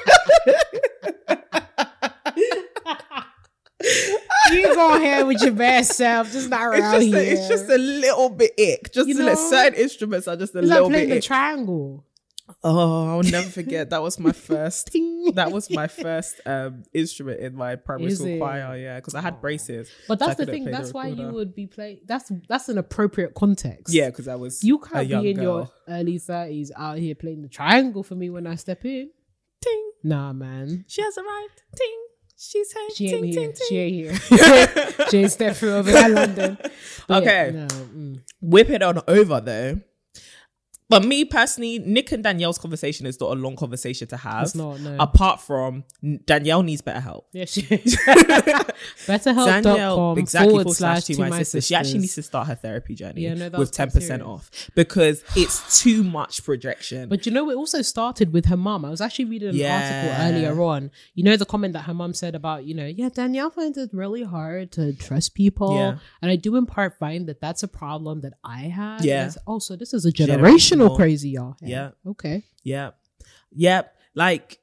you go ahead with your best self, just not It's around just, here. a, it's just a little bit ick. Just You know? certain instruments are just a It's like little playing bit the ick. triangle. Oh, I'll never forget. That was my first. That was my first um, instrument in my primary Is school it? choir. Yeah, because I had braces. But so that's the thing. play the That's why you would be playing. That's that's an appropriate context. Yeah, because I was you can't be in your early thirties out here playing the triangle for me when I step in. ting. Nah, man. She has arrived. Ting. She's here. She ting, ain't here. ting, ting. She ain't here. she ain't stepped through over there, London. But yeah, Okay. no, mm. whip it on over though. But me personally, Nick and Danielle's conversation is not a long conversation to have. It's not, no. Apart from Danielle needs better help. Yeah, she. BetterHelp.com exactly forward slash to my sister. She actually needs to start her therapy journey Yeah, no, with ten percent off because it's too much projection. But you know, it also started with her mum. I was actually reading an Yeah. article earlier on. You know, the comment that her mum said about, you know, yeah, Danielle finds it really hard to trust people. Yeah. And I do in part find that that's a problem that I have. Yeah. It's- Oh, this is a generational, Generational. crazy, y'all. Yeah. Okay. Yeah. Yep. Like,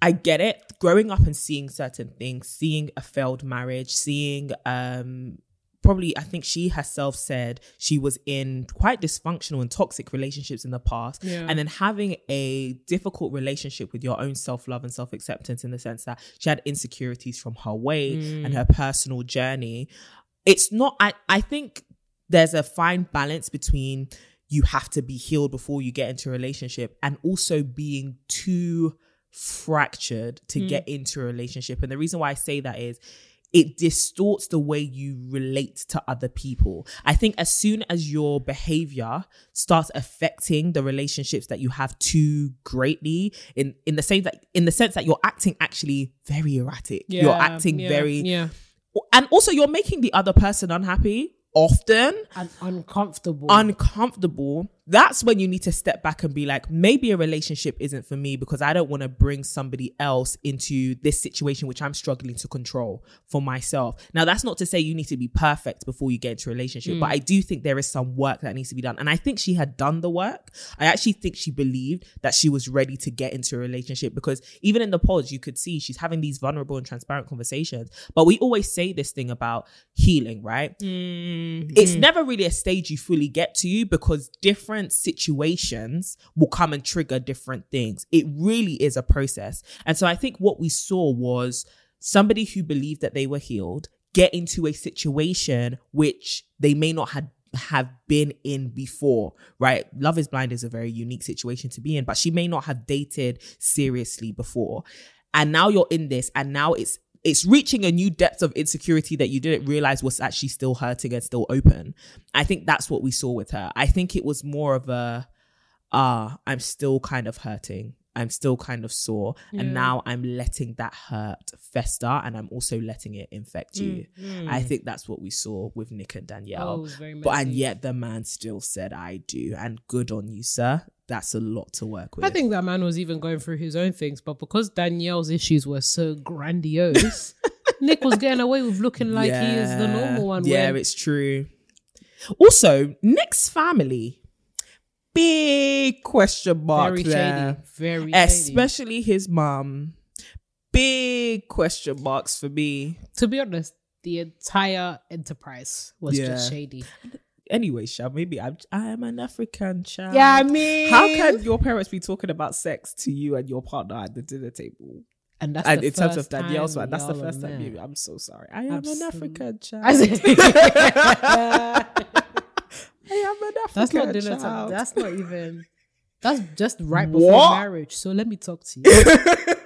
I get it. Growing up and seeing certain things, seeing a failed marriage, seeing, um, probably, I think she herself said she was in quite dysfunctional and toxic relationships in the past. Yeah. And then having a difficult relationship with your own self love and self acceptance in the sense that she had insecurities from her weight Mm. and her personal journey. It's not, I, I think there's a fine balance between you have to be healed before you get into a relationship and also being too fractured to hmm. get into a relationship. And the reason why I say that is it distorts the way you relate to other people. I think as soon as your behavior starts affecting the relationships that you have too greatly in in the same that in the sense that you're acting actually very erratic. you're acting yeah, very Yeah. and also you're making the other person unhappy often And uncomfortable. uncomfortable that's when you need to step back and be like maybe a relationship isn't for me because i don't want to bring somebody else into this situation which i'm struggling to control for myself. Now that's not to say you need to be perfect before you get into a relationship but mm. i do think there is some work that needs to be done. And i think she had done the work. I actually think she believed that she was ready to get into a relationship because even in the pods you could see she's having these vulnerable and transparent conversations. But we always say this thing about healing right? Mm-hmm. It's never really a stage you fully get to because different situations will come and trigger different things. It really is a process. And so I think what we saw was somebody who believed that they were healed get into a situation which they may not had have been in before, right? Love is blind is a very unique situation to be in, but she may not have dated seriously before. And now you're in this and now it's it's reaching a new depth of insecurity that you didn't realize was actually still hurting and still open. I think that's what we saw with her. I think it was more of a ah, I'm still kind of hurting. I'm still kind of sore. Yeah. And now I'm letting that hurt fester and I'm also letting it infect you. Mm, I mm. think that's what we saw with Nick and Oh, Danielle. very but and yet the man still said, I do. And good on you, sir. That's a lot to work with. I think that man was even going through his own things, but because Danielle's issues were so grandiose, Nick was getting away with looking like he is the normal one. Yeah, when- it's true. Also, Nick's family. Big question mark very there. shady. Very shady. especially his mom. Big question marks for me. To be honest, the entire enterprise was just shady. Anyway, Sha, maybe I'm I am an African child. Yeah, I mean, how can your parents be talking about sex to you and your partner at the dinner table? and that's and in terms of Danielle's one, that's the first time. You, I'm so sorry. I am an African child. I said- I am an African that's not dinner time. That's not even. That's just right before What? marriage. So let me talk to you.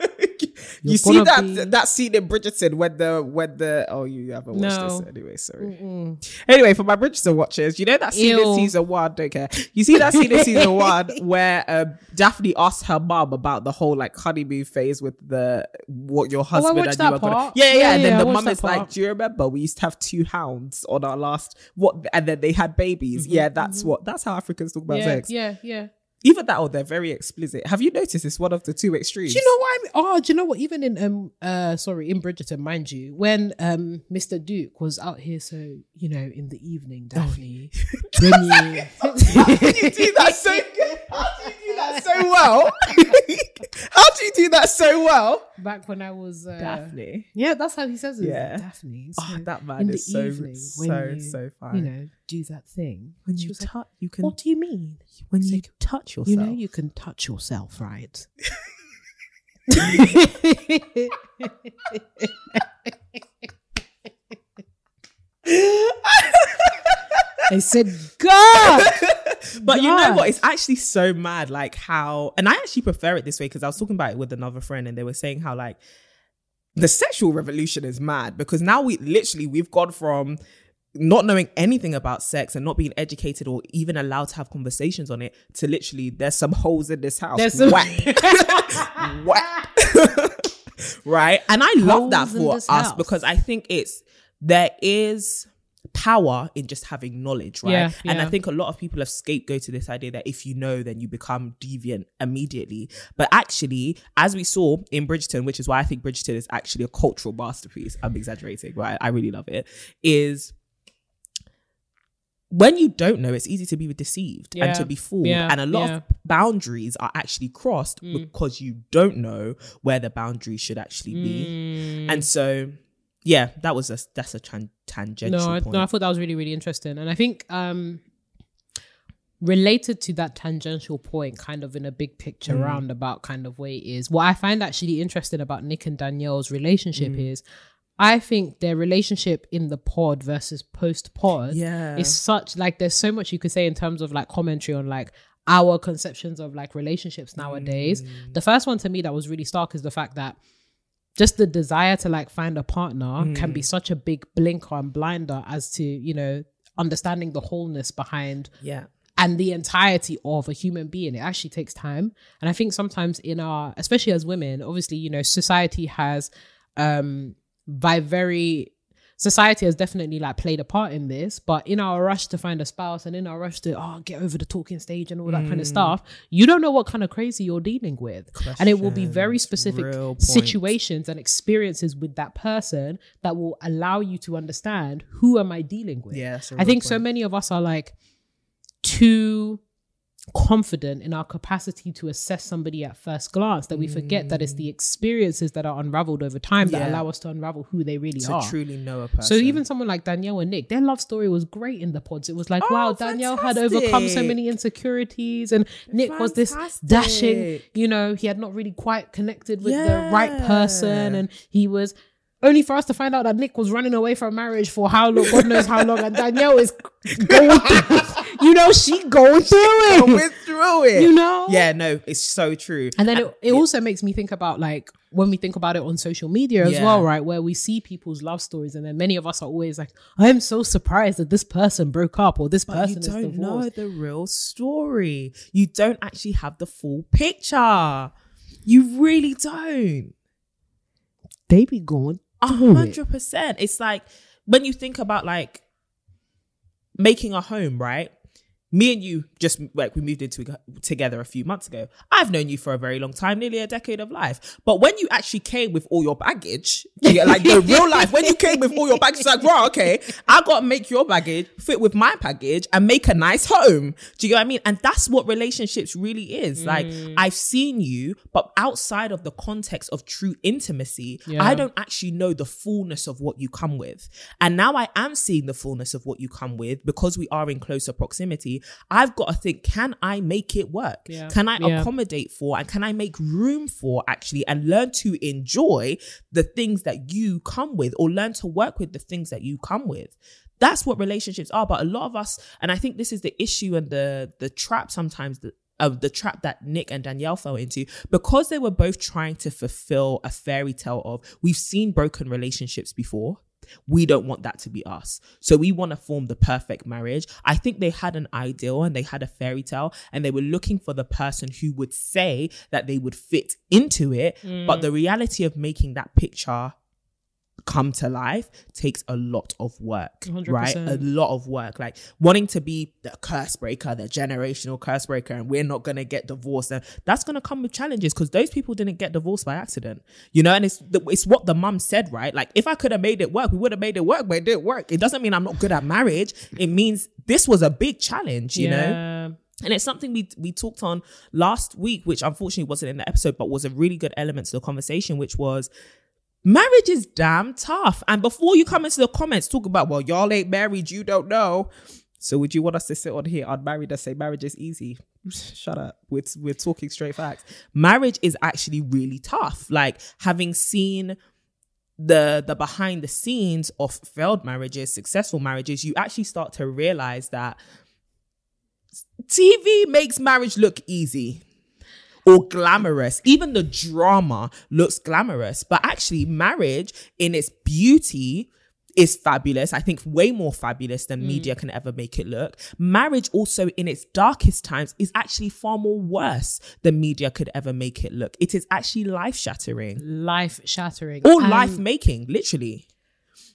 you see that be- that scene in Bridgerton when the when the oh you haven't watched No. this anyway sorry. Mm-mm. anyway for my Bridgerton watchers you know that scene in season one? Don't care. You see that scene in season one where um, Daphne asks her mom about the whole like honeymoon phase with the what your husband watched and you are gonna yeah yeah, Yeah, and yeah, then I the that is like do you remember we used to have two hounds on our last what and then they had babies. Yeah that's what that's how Africans talk about Mm-hmm, Yeah, sex. yeah, yeah. Either that or they're very explicit have you noticed it's one of the two extremes Do you know what I mean? Oh, do you know what? Even in um uh sorry, in Bridgerton, mind you, when um Mr. Duke was out here, so you know, in the evening, Daphne, when you How do you do that so good? How do you do that so well? how do you do that so well? back when I was uh, Daphne. Yeah, that's how he says it. Yeah. Daphne. Oh, So that man in the is so evening, when so you, so fine. You know, do that thing. when you was like, touch, you can "What do you mean? when you like, touch yourself. You know, you can touch yourself, right? I said, God. but you know what? It's actually so mad, like how, and I actually prefer it this way because I was talking about it with another friend, and they were saying how like the sexual revolution is mad because now we literally we've gone from not knowing anything about sex and not being educated or even allowed to have conversations on it to literally there's some holes in this house. There's some- Whack. Whack. right? And I love that Holes for us house. because I think it's there is power in just having knowledge, right? Yeah, And I think a lot of people have scapegoated this idea that if you know, then you become deviant immediately. But actually, as we saw in Bridgerton, which is why I think Bridgerton is actually a cultural masterpiece, I'm exaggerating, right? I really love it, is when you don't know, it's easy to be deceived and to be fooled. yeah, and a lot yeah. of boundaries are actually crossed mm. because you don't know where the boundaries should actually be. Mm. And so, yeah, that was a that's a tan- tangential no, I, point. no, I thought that was really, really interesting. And I think um related to that tangential point, kind of in a big picture Mm. roundabout kind of way, is what I find actually interesting about Nick and Danielle's relationship Mm. is I think their relationship in the pod versus post pod Yeah. is such like there's so much you could say in terms of like commentary on like our conceptions of like relationships nowadays. Mm. The first one to me that was really stark is the fact that just the desire to like find a partner can Mm. be such a big blinker and blinder as to you know understanding the wholeness behind yeah. and the entirety of a human being it actually takes time and i think sometimes in our especially as women obviously you know society has um by very society has definitely like played a part in this but in our rush to find a spouse and in our rush to oh get over the talking stage and all that Mm. kind of stuff you don't know what kind of crazy you're dealing with. And it will be very specific situations and experiences with that person that will allow you to understand who am i dealing with? Yeah, I a I real think so many of us are like too confident in our capacity to assess somebody at first glance that we forget that it's the experiences that are unraveled over time that Mm. Allow us to unravel who they really to are. truly know a person. So even someone like Danielle and Nick, their love story was great in the pods. It was like, Oh, wow, Danielle had overcome so many insecurities, and Nick was this dashing. You know, he had not really quite connected with the right person, and he was only for us to find out that Nick was running away from marriage for how long, God knows how long, and Danielle is going through. You know, she going through it. Going through it. You know, Yeah, no, it's so true. and then it, it also makes me think about like when we think about it on social media as Yeah. well, right? Where we see people's love stories, and then many of us are always like, "I'm so surprised that this person broke up or this But person you don't know divorced." the real story. You don't actually have the full picture. You really don't. They be going A hundred percent. It's like when you think about like making a home, right? Me and you just like we moved into together a few months ago. I've known you for a very long time, nearly a decade of life. But when you actually came with all your baggage, yeah, like the real life, when you came with all your baggage, it's like, wow, okay, I got to make your baggage fit with my baggage and make a nice home. Do you know what I mean? And that's what relationships really is. Like mm. I've seen you, but outside of the context of true intimacy, Yeah. I don't actually know the fullness of what you come with. And now I am seeing the fullness of what you come with because we are in closer proximity. I've got to think, can I make it work? Yeah. Can I Yeah. accommodate for and can I make room for actually and learn to enjoy the things that you come with or learn to work with the things that you come with? That's what relationships are. But a lot of us, and I think this is the issue and the the trap sometimes that of uh, the trap that Nick and Danielle fell into because they were both trying to fulfill a fairy tale of we've seen broken relationships before. We don't want that to be us. So we want to form the perfect marriage. I think they had an ideal and they had a fairy tale and they were looking for the person who would say that they would fit into it. But mm. the reality of making that picture come to life takes a lot of work, 100%. right? A lot of work. Like wanting to be the curse breaker, the generational curse breaker, and we're not gonna get divorced. And that's gonna come with challenges because those people didn't get divorced by accident, you know. And it's the, it's what the mum said, right? Like if I could have made it work, we would have made it work, but it didn't work. It doesn't mean I'm not good at marriage. It means this was a big challenge, you know. And it's something we we talked on last week, which unfortunately wasn't in the episode, but was a really good element to the conversation, which was marriage is damn tough. And before you come into the comments, talk about, well, y'all ain't married, you don't know. So would you want us to sit on here unmarried and say marriage is easy? Shut up. We're, we're talking straight facts. Marriage is actually really tough. Like having seen the the behind the scenes of failed marriages, successful marriages, you actually start to realize that TV makes marriage look easy or glamorous. Even the drama looks glamorous, but actually, marriage in its beauty is fabulous. I think way more fabulous than mm. media can ever make it look. Marriage also in its darkest times is actually far more worse than media could ever make it look. It is actually life shattering Life shattering. or And life making, literally.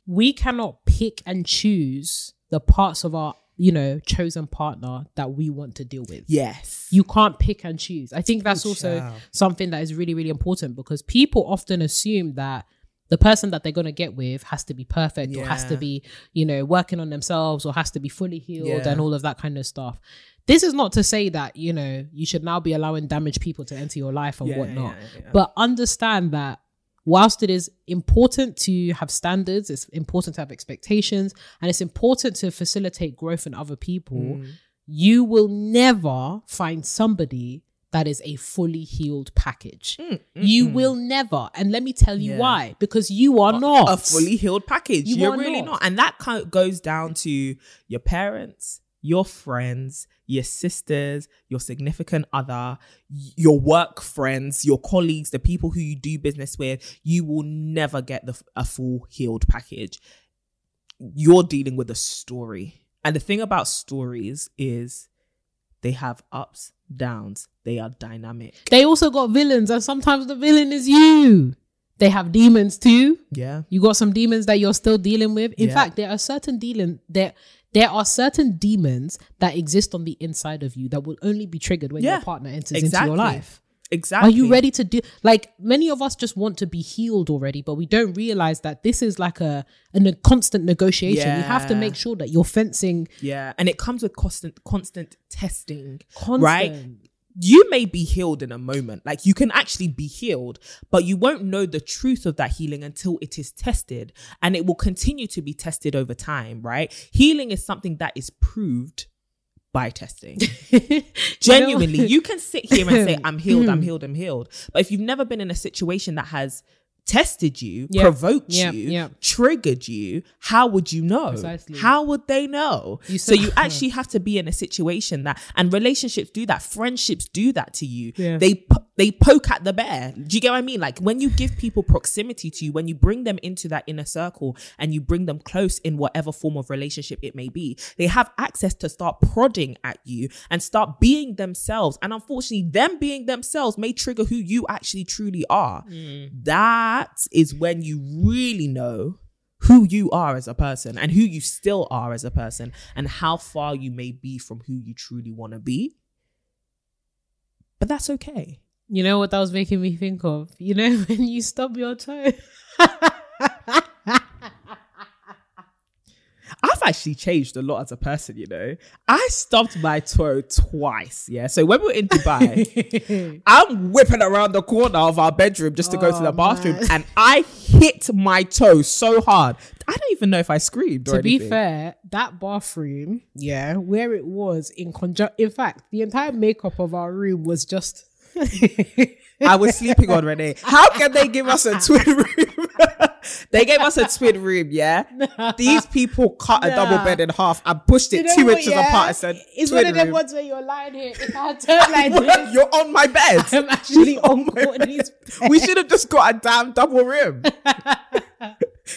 we cannot pick and choose the parts of our, you know, chosen partner that we want to deal with. Yes. You can't pick and choose. I think that's Good also something that is really, really important because people often assume that the person that they're going to get with has to be perfect or has to be, you know, working on themselves or has to be fully healed Yeah. and all of that kind of stuff. This is not to say that, you know, you should now be allowing damaged people to enter your life and Yeah, whatnot. yeah, yeah. But understand that whilst it is important to have standards, it's important to have expectations, and it's important to facilitate growth in other people, Mm. you will never find somebody that is a fully healed package. You will never. And let me tell you Mm, Yeah. why. Because you are not a fully healed package. You You are are really not. not. And that kind of goes down to your parents, your friends, your sisters, your significant other, your work friends, your colleagues, the people who you do business with. You will never get the, a full healed package. You're dealing with a story. And the thing about stories is they have ups, downs, they are dynamic. They also got villains, and sometimes the villain is you. They have demons too. Yeah. You got some demons that you're still dealing with. In Yeah. fact, there are certain demon there there are certain demons that exist on the inside of you that will only be triggered when Yeah. your partner enters into your life. Exactly. Are you ready to do like many of us just want to be healed already, but we don't realize that this is like a, a ne- constant negotiation. Yeah. You have to make sure that you're fencing Yeah, and it comes with constant constant testing, constant. right? You may be healed in a moment. Like you can actually be healed, but you won't know the truth of that healing until it is tested, and it will continue to be tested over time, right? Healing is something that is proved by testing. Genuinely, you can sit here and say, I'm healed, I'm healed, I'm healed. But if you've never been in a situation that has tested you, Yeah. provoked Yeah, you, yeah. triggered you, how would you know? Precisely. How would they know? You so you actually have to be in a situation that, and relationships do that, friendships do that to you. Yeah. They they poke at the bear. Do you get what I mean? Like when you give people proximity to you, when you bring them into that inner circle and you bring them close in whatever form of relationship it may be, they have access to start prodding at you and start being themselves. And unfortunately, them being themselves may trigger who you actually truly are. Mm. That is when you really know who you are as a person and who you still are as a person and how far you may be from who you truly want to be. But that's okay. You know what that was making me think of? You know when you stub your toe. I've actually changed a lot as a person, you know. I stubbed my toe twice, yeah. So when we were in Dubai, I'm whipping around the corner of our bedroom just to go to the Oh, bathroom, man. and I hit my toe so hard. I don't even know if I screamed. Or to be fair, that bathroom, yeah, where it was in conjunct. In fact, the entire makeup of our room was just. I was sleeping on Renee. How can they give us a twin room? they gave us a twin room, yeah. These people cut a double bed in half and pushed it You know two what, inches yeah? apart and said, It's one of them room. ones where you're lying here. If I had turned like this, You're on my bed. I'm actually You're on my Courtney's bed. We should have just got a damn double room.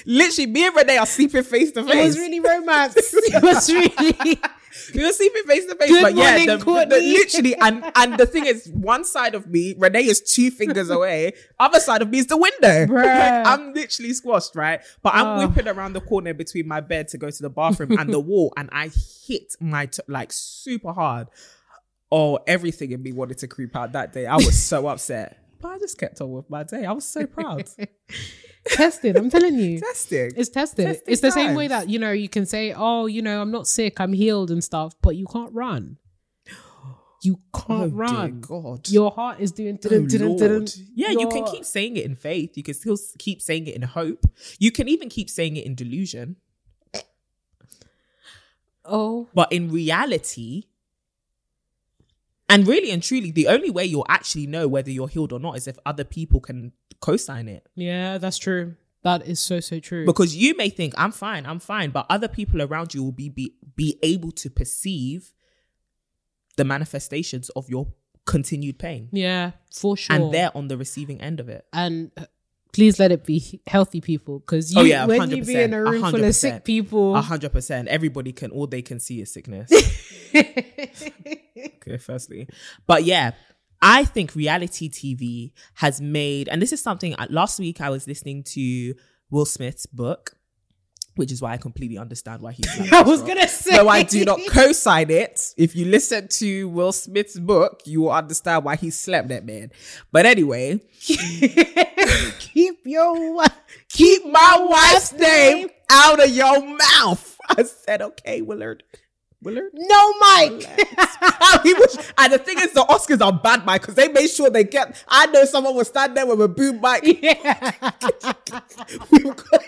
Literally, me and Renee are sleeping face to face. It was really romance. It was really. we see me face to face, Good but yeah, the, the- literally, and and the thing is, one side of me, Renee is two fingers away. Other side of me is the window. Like, I'm literally squashed, right? But I'm Oh. whipping around the corner between my bed to go to the bathroom and the wall, and I hit my t- like super hard. Oh, everything in me wanted to creep out that day. I was so upset, but I just kept on with my day. I was so proud. Testing. I'm telling you. Testing. It's tested. Testing it's the same way that, you know, you can say, oh, you know, I'm not sick, I'm healed and stuff, but you can't run. You Oh, can't dear run. God. Your heart is doing. Oh, dun, dun, dun, dun, Lord. dun. Yeah, you can keep saying it in faith. You can still keep saying it in hope. You can even keep saying it in delusion. Oh, But in reality, and really and truly, the only way you'll actually know whether you're healed or not is if other people can co sign it. yeah, that's true. That is so so true. Because you may think, I'm fine, I'm fine, but other people around you will be, be, be able to perceive the manifestations of your continued pain. yeah, for sure. And they're on the receiving end of it. and uh, please let it be healthy people because you Oh, yeah, when you be in a room full of sick people A hundred percent. Everybody can all they can see is sickness. okay, firstly. But yeah, I think reality TV has made, and this is something uh, last week I was listening to Will Smith's book, which is why I completely understand why he's I was gonna say No, I do not co-sign it. If you listen to Will Smith's book, you will understand why he slept that man. But anyway, keep your keep my wife's name out of your mouth. I said, okay, Willard. Willard? no. Oh, he was, and the thing is, the Oscars are bad, Mike, because they made sure they get. I know someone will stand there with a boom mic. Go-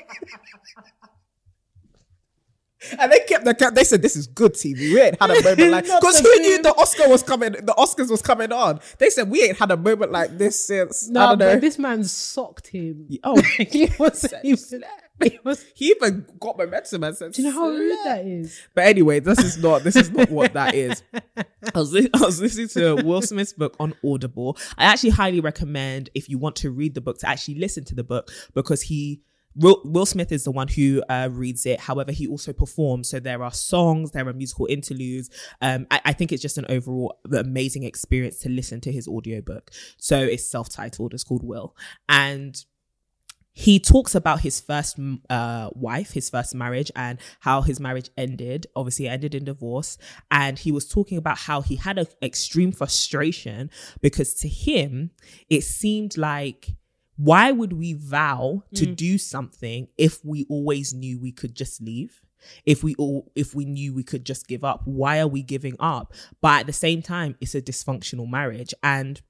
and they kept the cap. They said, "This is good TV. We ain't had a moment like because who knew the Oscar was coming? The Oscars was coming on. They said we ain't had a moment like this since I no, don't know. but this man socked him. oh, he was. He was. he even got momentum and said, Do you know how rude that is? But anyway, this is not this is not what that is. I was li- I was listening to Will Smith's book on Audible. I actually highly recommend if you want to read the book to actually listen to the book because he Will, Will Smith is the one who uh, reads it. However, he also performs. So there are songs, there are musical interludes. Um, I, I think it's just an overall amazing experience to listen to his audiobook. So it's self-titled. It's called Will, and he talks about his first uh, wife, his first marriage, and how his marriage ended. Obviously, it ended in divorce. And he was talking about how he had an extreme frustration because to him, it seemed like, why would we vow to do something if we always knew we could just leave? If we all, if we knew we could just give up, why are we giving up? But at the same time, it's a dysfunctional marriage, and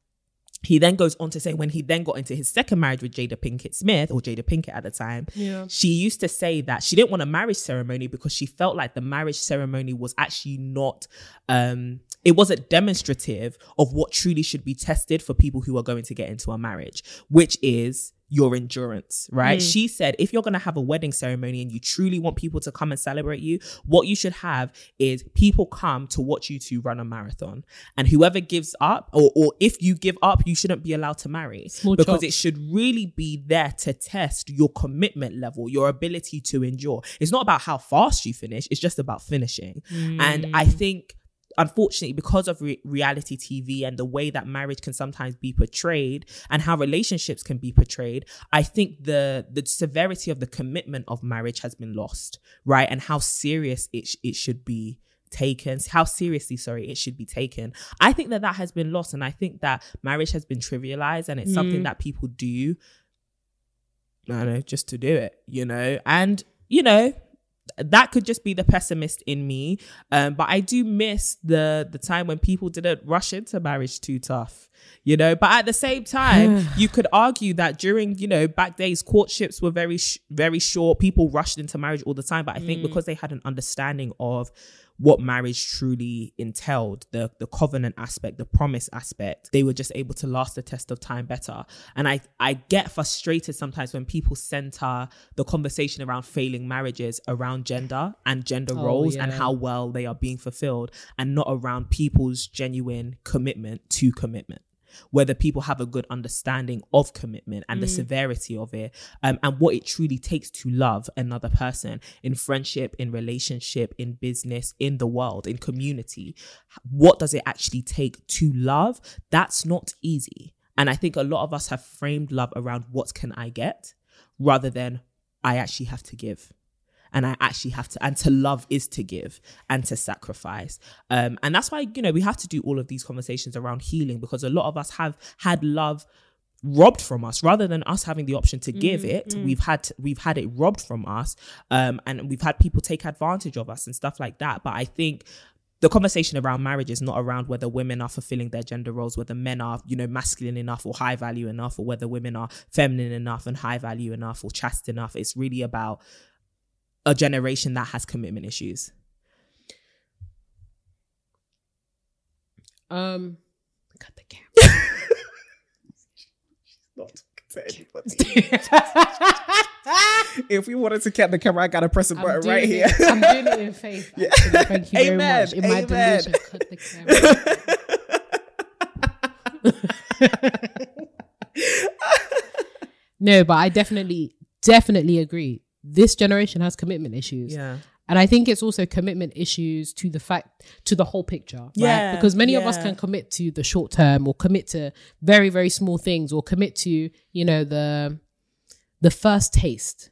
he then goes on to say when he then got into his second marriage with Jada Pinkett Smith or Jada Pinkett at the time, Yeah. she used to say that she didn't want a marriage ceremony because she felt like the marriage ceremony was actually not um it wasn't demonstrative of what truly should be tested for people who are going to get into a marriage, which is your endurance, right? Mm. She said, if you're going to have a wedding ceremony and you truly want people to come and celebrate you, what you should have is people come to watch you two run a marathon. And whoever gives up, or, or if you give up, you shouldn't be allowed to marry Small because chops. it should really be there to test your commitment level, your ability to endure. It's not about how fast you finish, it's just about finishing. And I think unfortunately because of re- reality tv and the way that marriage can sometimes be portrayed and how relationships can be portrayed i think the the severity of the commitment of marriage has been lost right? And how serious it, sh- it should be taken how seriously sorry it should be taken. I think that that has been lost and i think that marriage has been trivialized and it's something mm. that people do i don't know just to do it you know? And you know that could just be the pessimist in me. Um but i do miss the the time when people didn't rush into marriage too tough you know? But at the same time you could argue that during you know back days courtships were very sh- very short. People rushed into marriage all the time. But i think because they had an understanding of what marriage truly entailed the the covenant aspect the promise aspect they were just able to last the test of time better. And i i get frustrated sometimes when people center the conversation around failing marriages around gender and gender Oh, roles and how well they are being fulfilled and not around people's genuine commitment to commitment whether people have a good understanding of commitment and the severity of it um, and what it truly takes to love another person in friendship in relationship in business in the world in community. What does it actually take to love? That's not easy. And i think a lot of us have framed love around what can i get rather than i actually have to give and I actually have to, and to love is to give and to sacrifice. Um, and that's why, you know, we have to do all of these conversations around healing because a lot of us have had love robbed from us rather than us having the option to give it we've had we've had it robbed from us um and we've had people take advantage of us and stuff like that but i think the conversation around marriage is not around whether women are fulfilling their gender roles, whether men are, you know, masculine enough or high value enough, or whether women are feminine enough and high value enough or chaste enough. It's really about a generation that has commitment issues. Um, cut the camera. Not to anybody. if we wanted to cut the camera, I gotta press a I'm button right it- here. I'm doing it in faith. actually. Thank you very much. In my Amen. delusion, cut the camera. no, but I definitely, definitely agree. This generation has commitment issues. yeah. And I think it's also commitment issues to the fact to the whole picture, right? Yeah, Because many of us can commit to the short term or commit to very very small things or commit to, you know, the the first taste.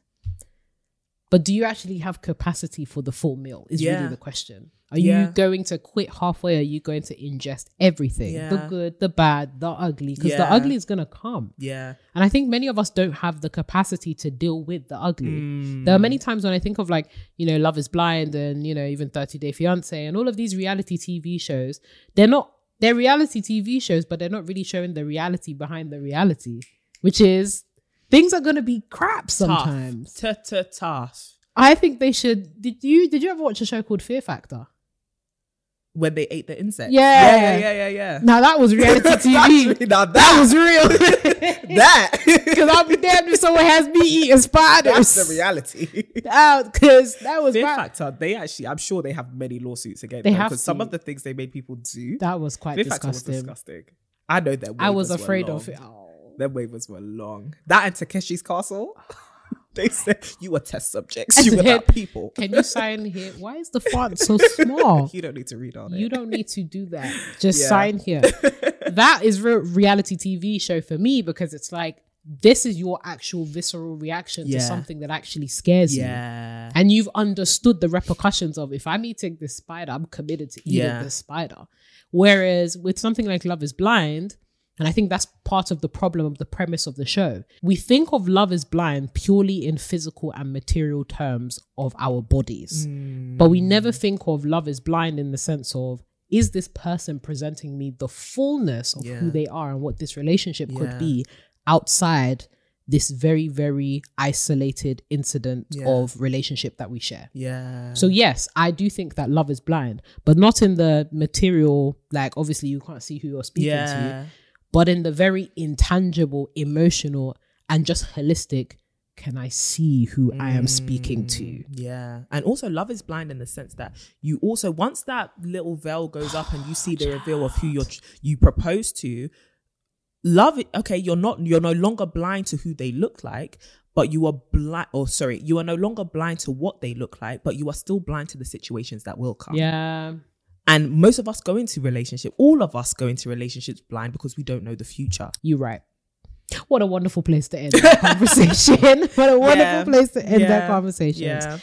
But do you actually have capacity for the full meal? Is Yeah. really the question. Are Yeah. you going to quit halfway? Or are you going to ingest everything? The good, the bad, the ugly? Because the ugly is gonna come. Yeah. And I think many of us don't have the capacity to deal with the ugly. Mm. There are many times when I think of like, you know, Love is Blind and, you know, even 30 Day Fiance and all of these reality TV shows. They're not, they're reality TV shows, but they're not really showing the reality behind the reality, which is things are going to be crap sometimes. Tough. T- t- tough. I think they should. Did you, did you ever watch a show called Fear Factor? When they ate the insects. Yeah. Yeah. Yeah. Yeah. Yeah. yeah. Now that was reality TV. now that was real. that. Because I'll be damned if someone has me eating spiders. That's the reality. Because that was Fear bad. Factor, they actually, I'm sure they have many lawsuits against They them have because some of the things they made people do, That was quite Fear Factor was disgusting. disgusting. I know that. I was afraid of it. Oh. Their waivers were long. That and Takeshi's Castle. They said you were test subjects. You were then- not people. Can you sign here? Why is the font so small? You don't need to read on You don't need to do that. Just Yeah. sign here. that is real reality TV show for me because it's like this is your actual visceral reaction Yeah. to something that actually scares you. And you've understood the repercussions of if I'm eating this spider, I'm committed to eating Yeah. this spider. Whereas with something like Love is Blind, and I think that's part of the problem of the premise of the show. We think of Love is Blind purely in physical and material terms of our bodies. Hmm. But we never think of Love is Blind in the sense of is this person presenting me the fullness of Yeah. who they are and what this relationship Yeah. could be outside this very, very isolated incident Yeah. of relationship that we share. Yeah. So yes, I do think that love is blind, but not in the material, like obviously you can't see who you're speaking to, yeah. But in the very intangible, emotional, and just holistic, can I see who I am speaking to? Mm, Yeah. And also love is blind in the sense that you also once that little veil goes up and you see the reveal of who you're you propose to, love it okay, you're not you're no longer blind to who they look like, but you are blind or sorry, you are no longer blind to what they look like, but you are still blind to the situations that will come. Yeah. And most of us go into relationship, all of us go into relationships blind because we don't know the future. You're right. What a wonderful place to end that conversation. what a wonderful Yeah. place to end that conversation. Yeah.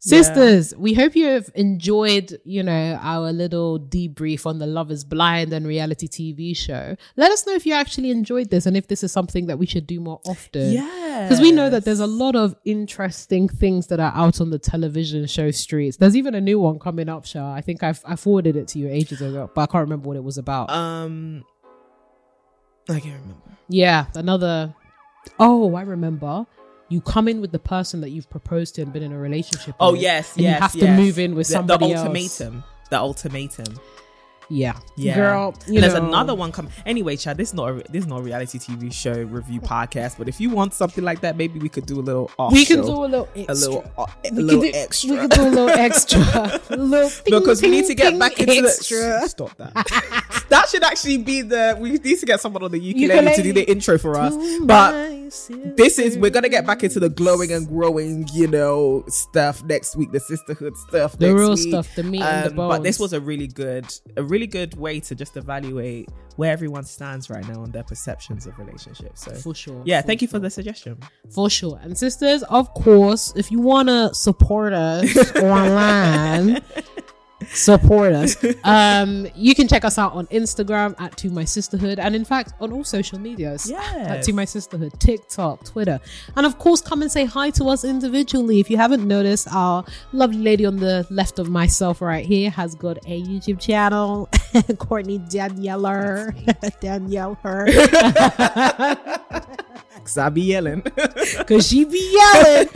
Sisters, we hope you have enjoyed, you know, our little debrief on the Love is Blind and reality TV show. Let us know if you actually enjoyed this and if this is something that we should do more often. Yeah. Because we know that there's a lot of interesting things that are out on the television show streets. There's even a new one coming up, Shah. I think I've, I forwarded it to you ages ago, but I can't remember what it was about. Um I can't remember. Yeah, another. Oh, I remember. You come in with the person that you've proposed to and been in a relationship. Oh with, yes, and yes. you have to move in with The- somebody the else. ultimatum. The ultimatum. Yeah, Yeah, girl. And You there's another one coming. Anyway, Chad, this is not a, this is not a reality TV show review podcast. But if you want something like that, maybe we could do a little off. We can show. do a little a extra. little uh, a we little can do, extra. We can do a little extra. a little ting, because we need to get ting back into extra. the stop that. that should actually be the we need to get someone on the ukulele, to do the intro for us. But this is we're gonna get back into the glowing and growing, you know, stuff next week, the sisterhood stuff, The real week. stuff, the meat and the Um, But this was a really good, a really good way to just evaluate where everyone stands right now on their perceptions of relationships. So For sure. yeah, for thank you for the suggestion. For sure. And sisters, of course, if you want to support us online, support us. Um, you can check us out on Instagram at To My Sisterhood, and in fact on all social medias at To My Sisterhood, TikTok, Twitter, and of course come and say hi to us individually. If you haven't noticed, our lovely lady on the left of myself right here has got a YouTube channel, Courtney Danieler, Danielle her. Cause I be yelling. because she be yelling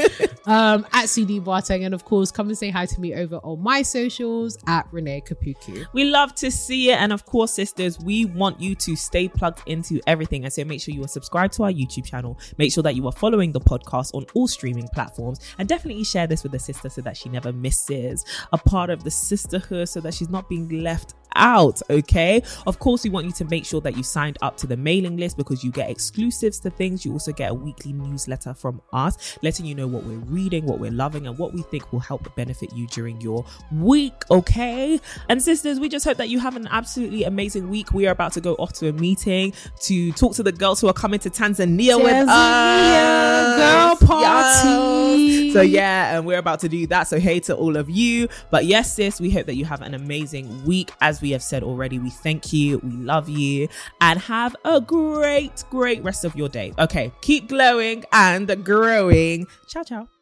um, at CD Barteng. And of course, come and say hi to me over on my socials at Renee Kapuku. We love to see it. And of course, sisters, we want you to stay plugged into everything. And so make sure you are subscribed to our YouTube channel. Make sure that you are following the podcast on all streaming platforms. And definitely share this with a sister so that she never misses a part of the sisterhood so that she's not being left out. Okay. Of course, we want you to make sure that you signed up to the mailing list because you get exclusives to things. You also get a weekly newsletter from us, letting you know what we're reading, what we're loving, and what we think will help benefit you during your week. Okay. And sisters, we just hope that you have an absolutely amazing week. We are about to go off to a meeting to talk to the girls who are coming to Tanzania, with Tanzania, us. girl party. Yes. So yeah, and we're about to do that. So hey to all of you. But yes, sis, we hope that you have an amazing week. As we have said already, we thank you, we love you, and have a great, great rest of your day. Okay, keep glowing and growing. Ciao, ciao.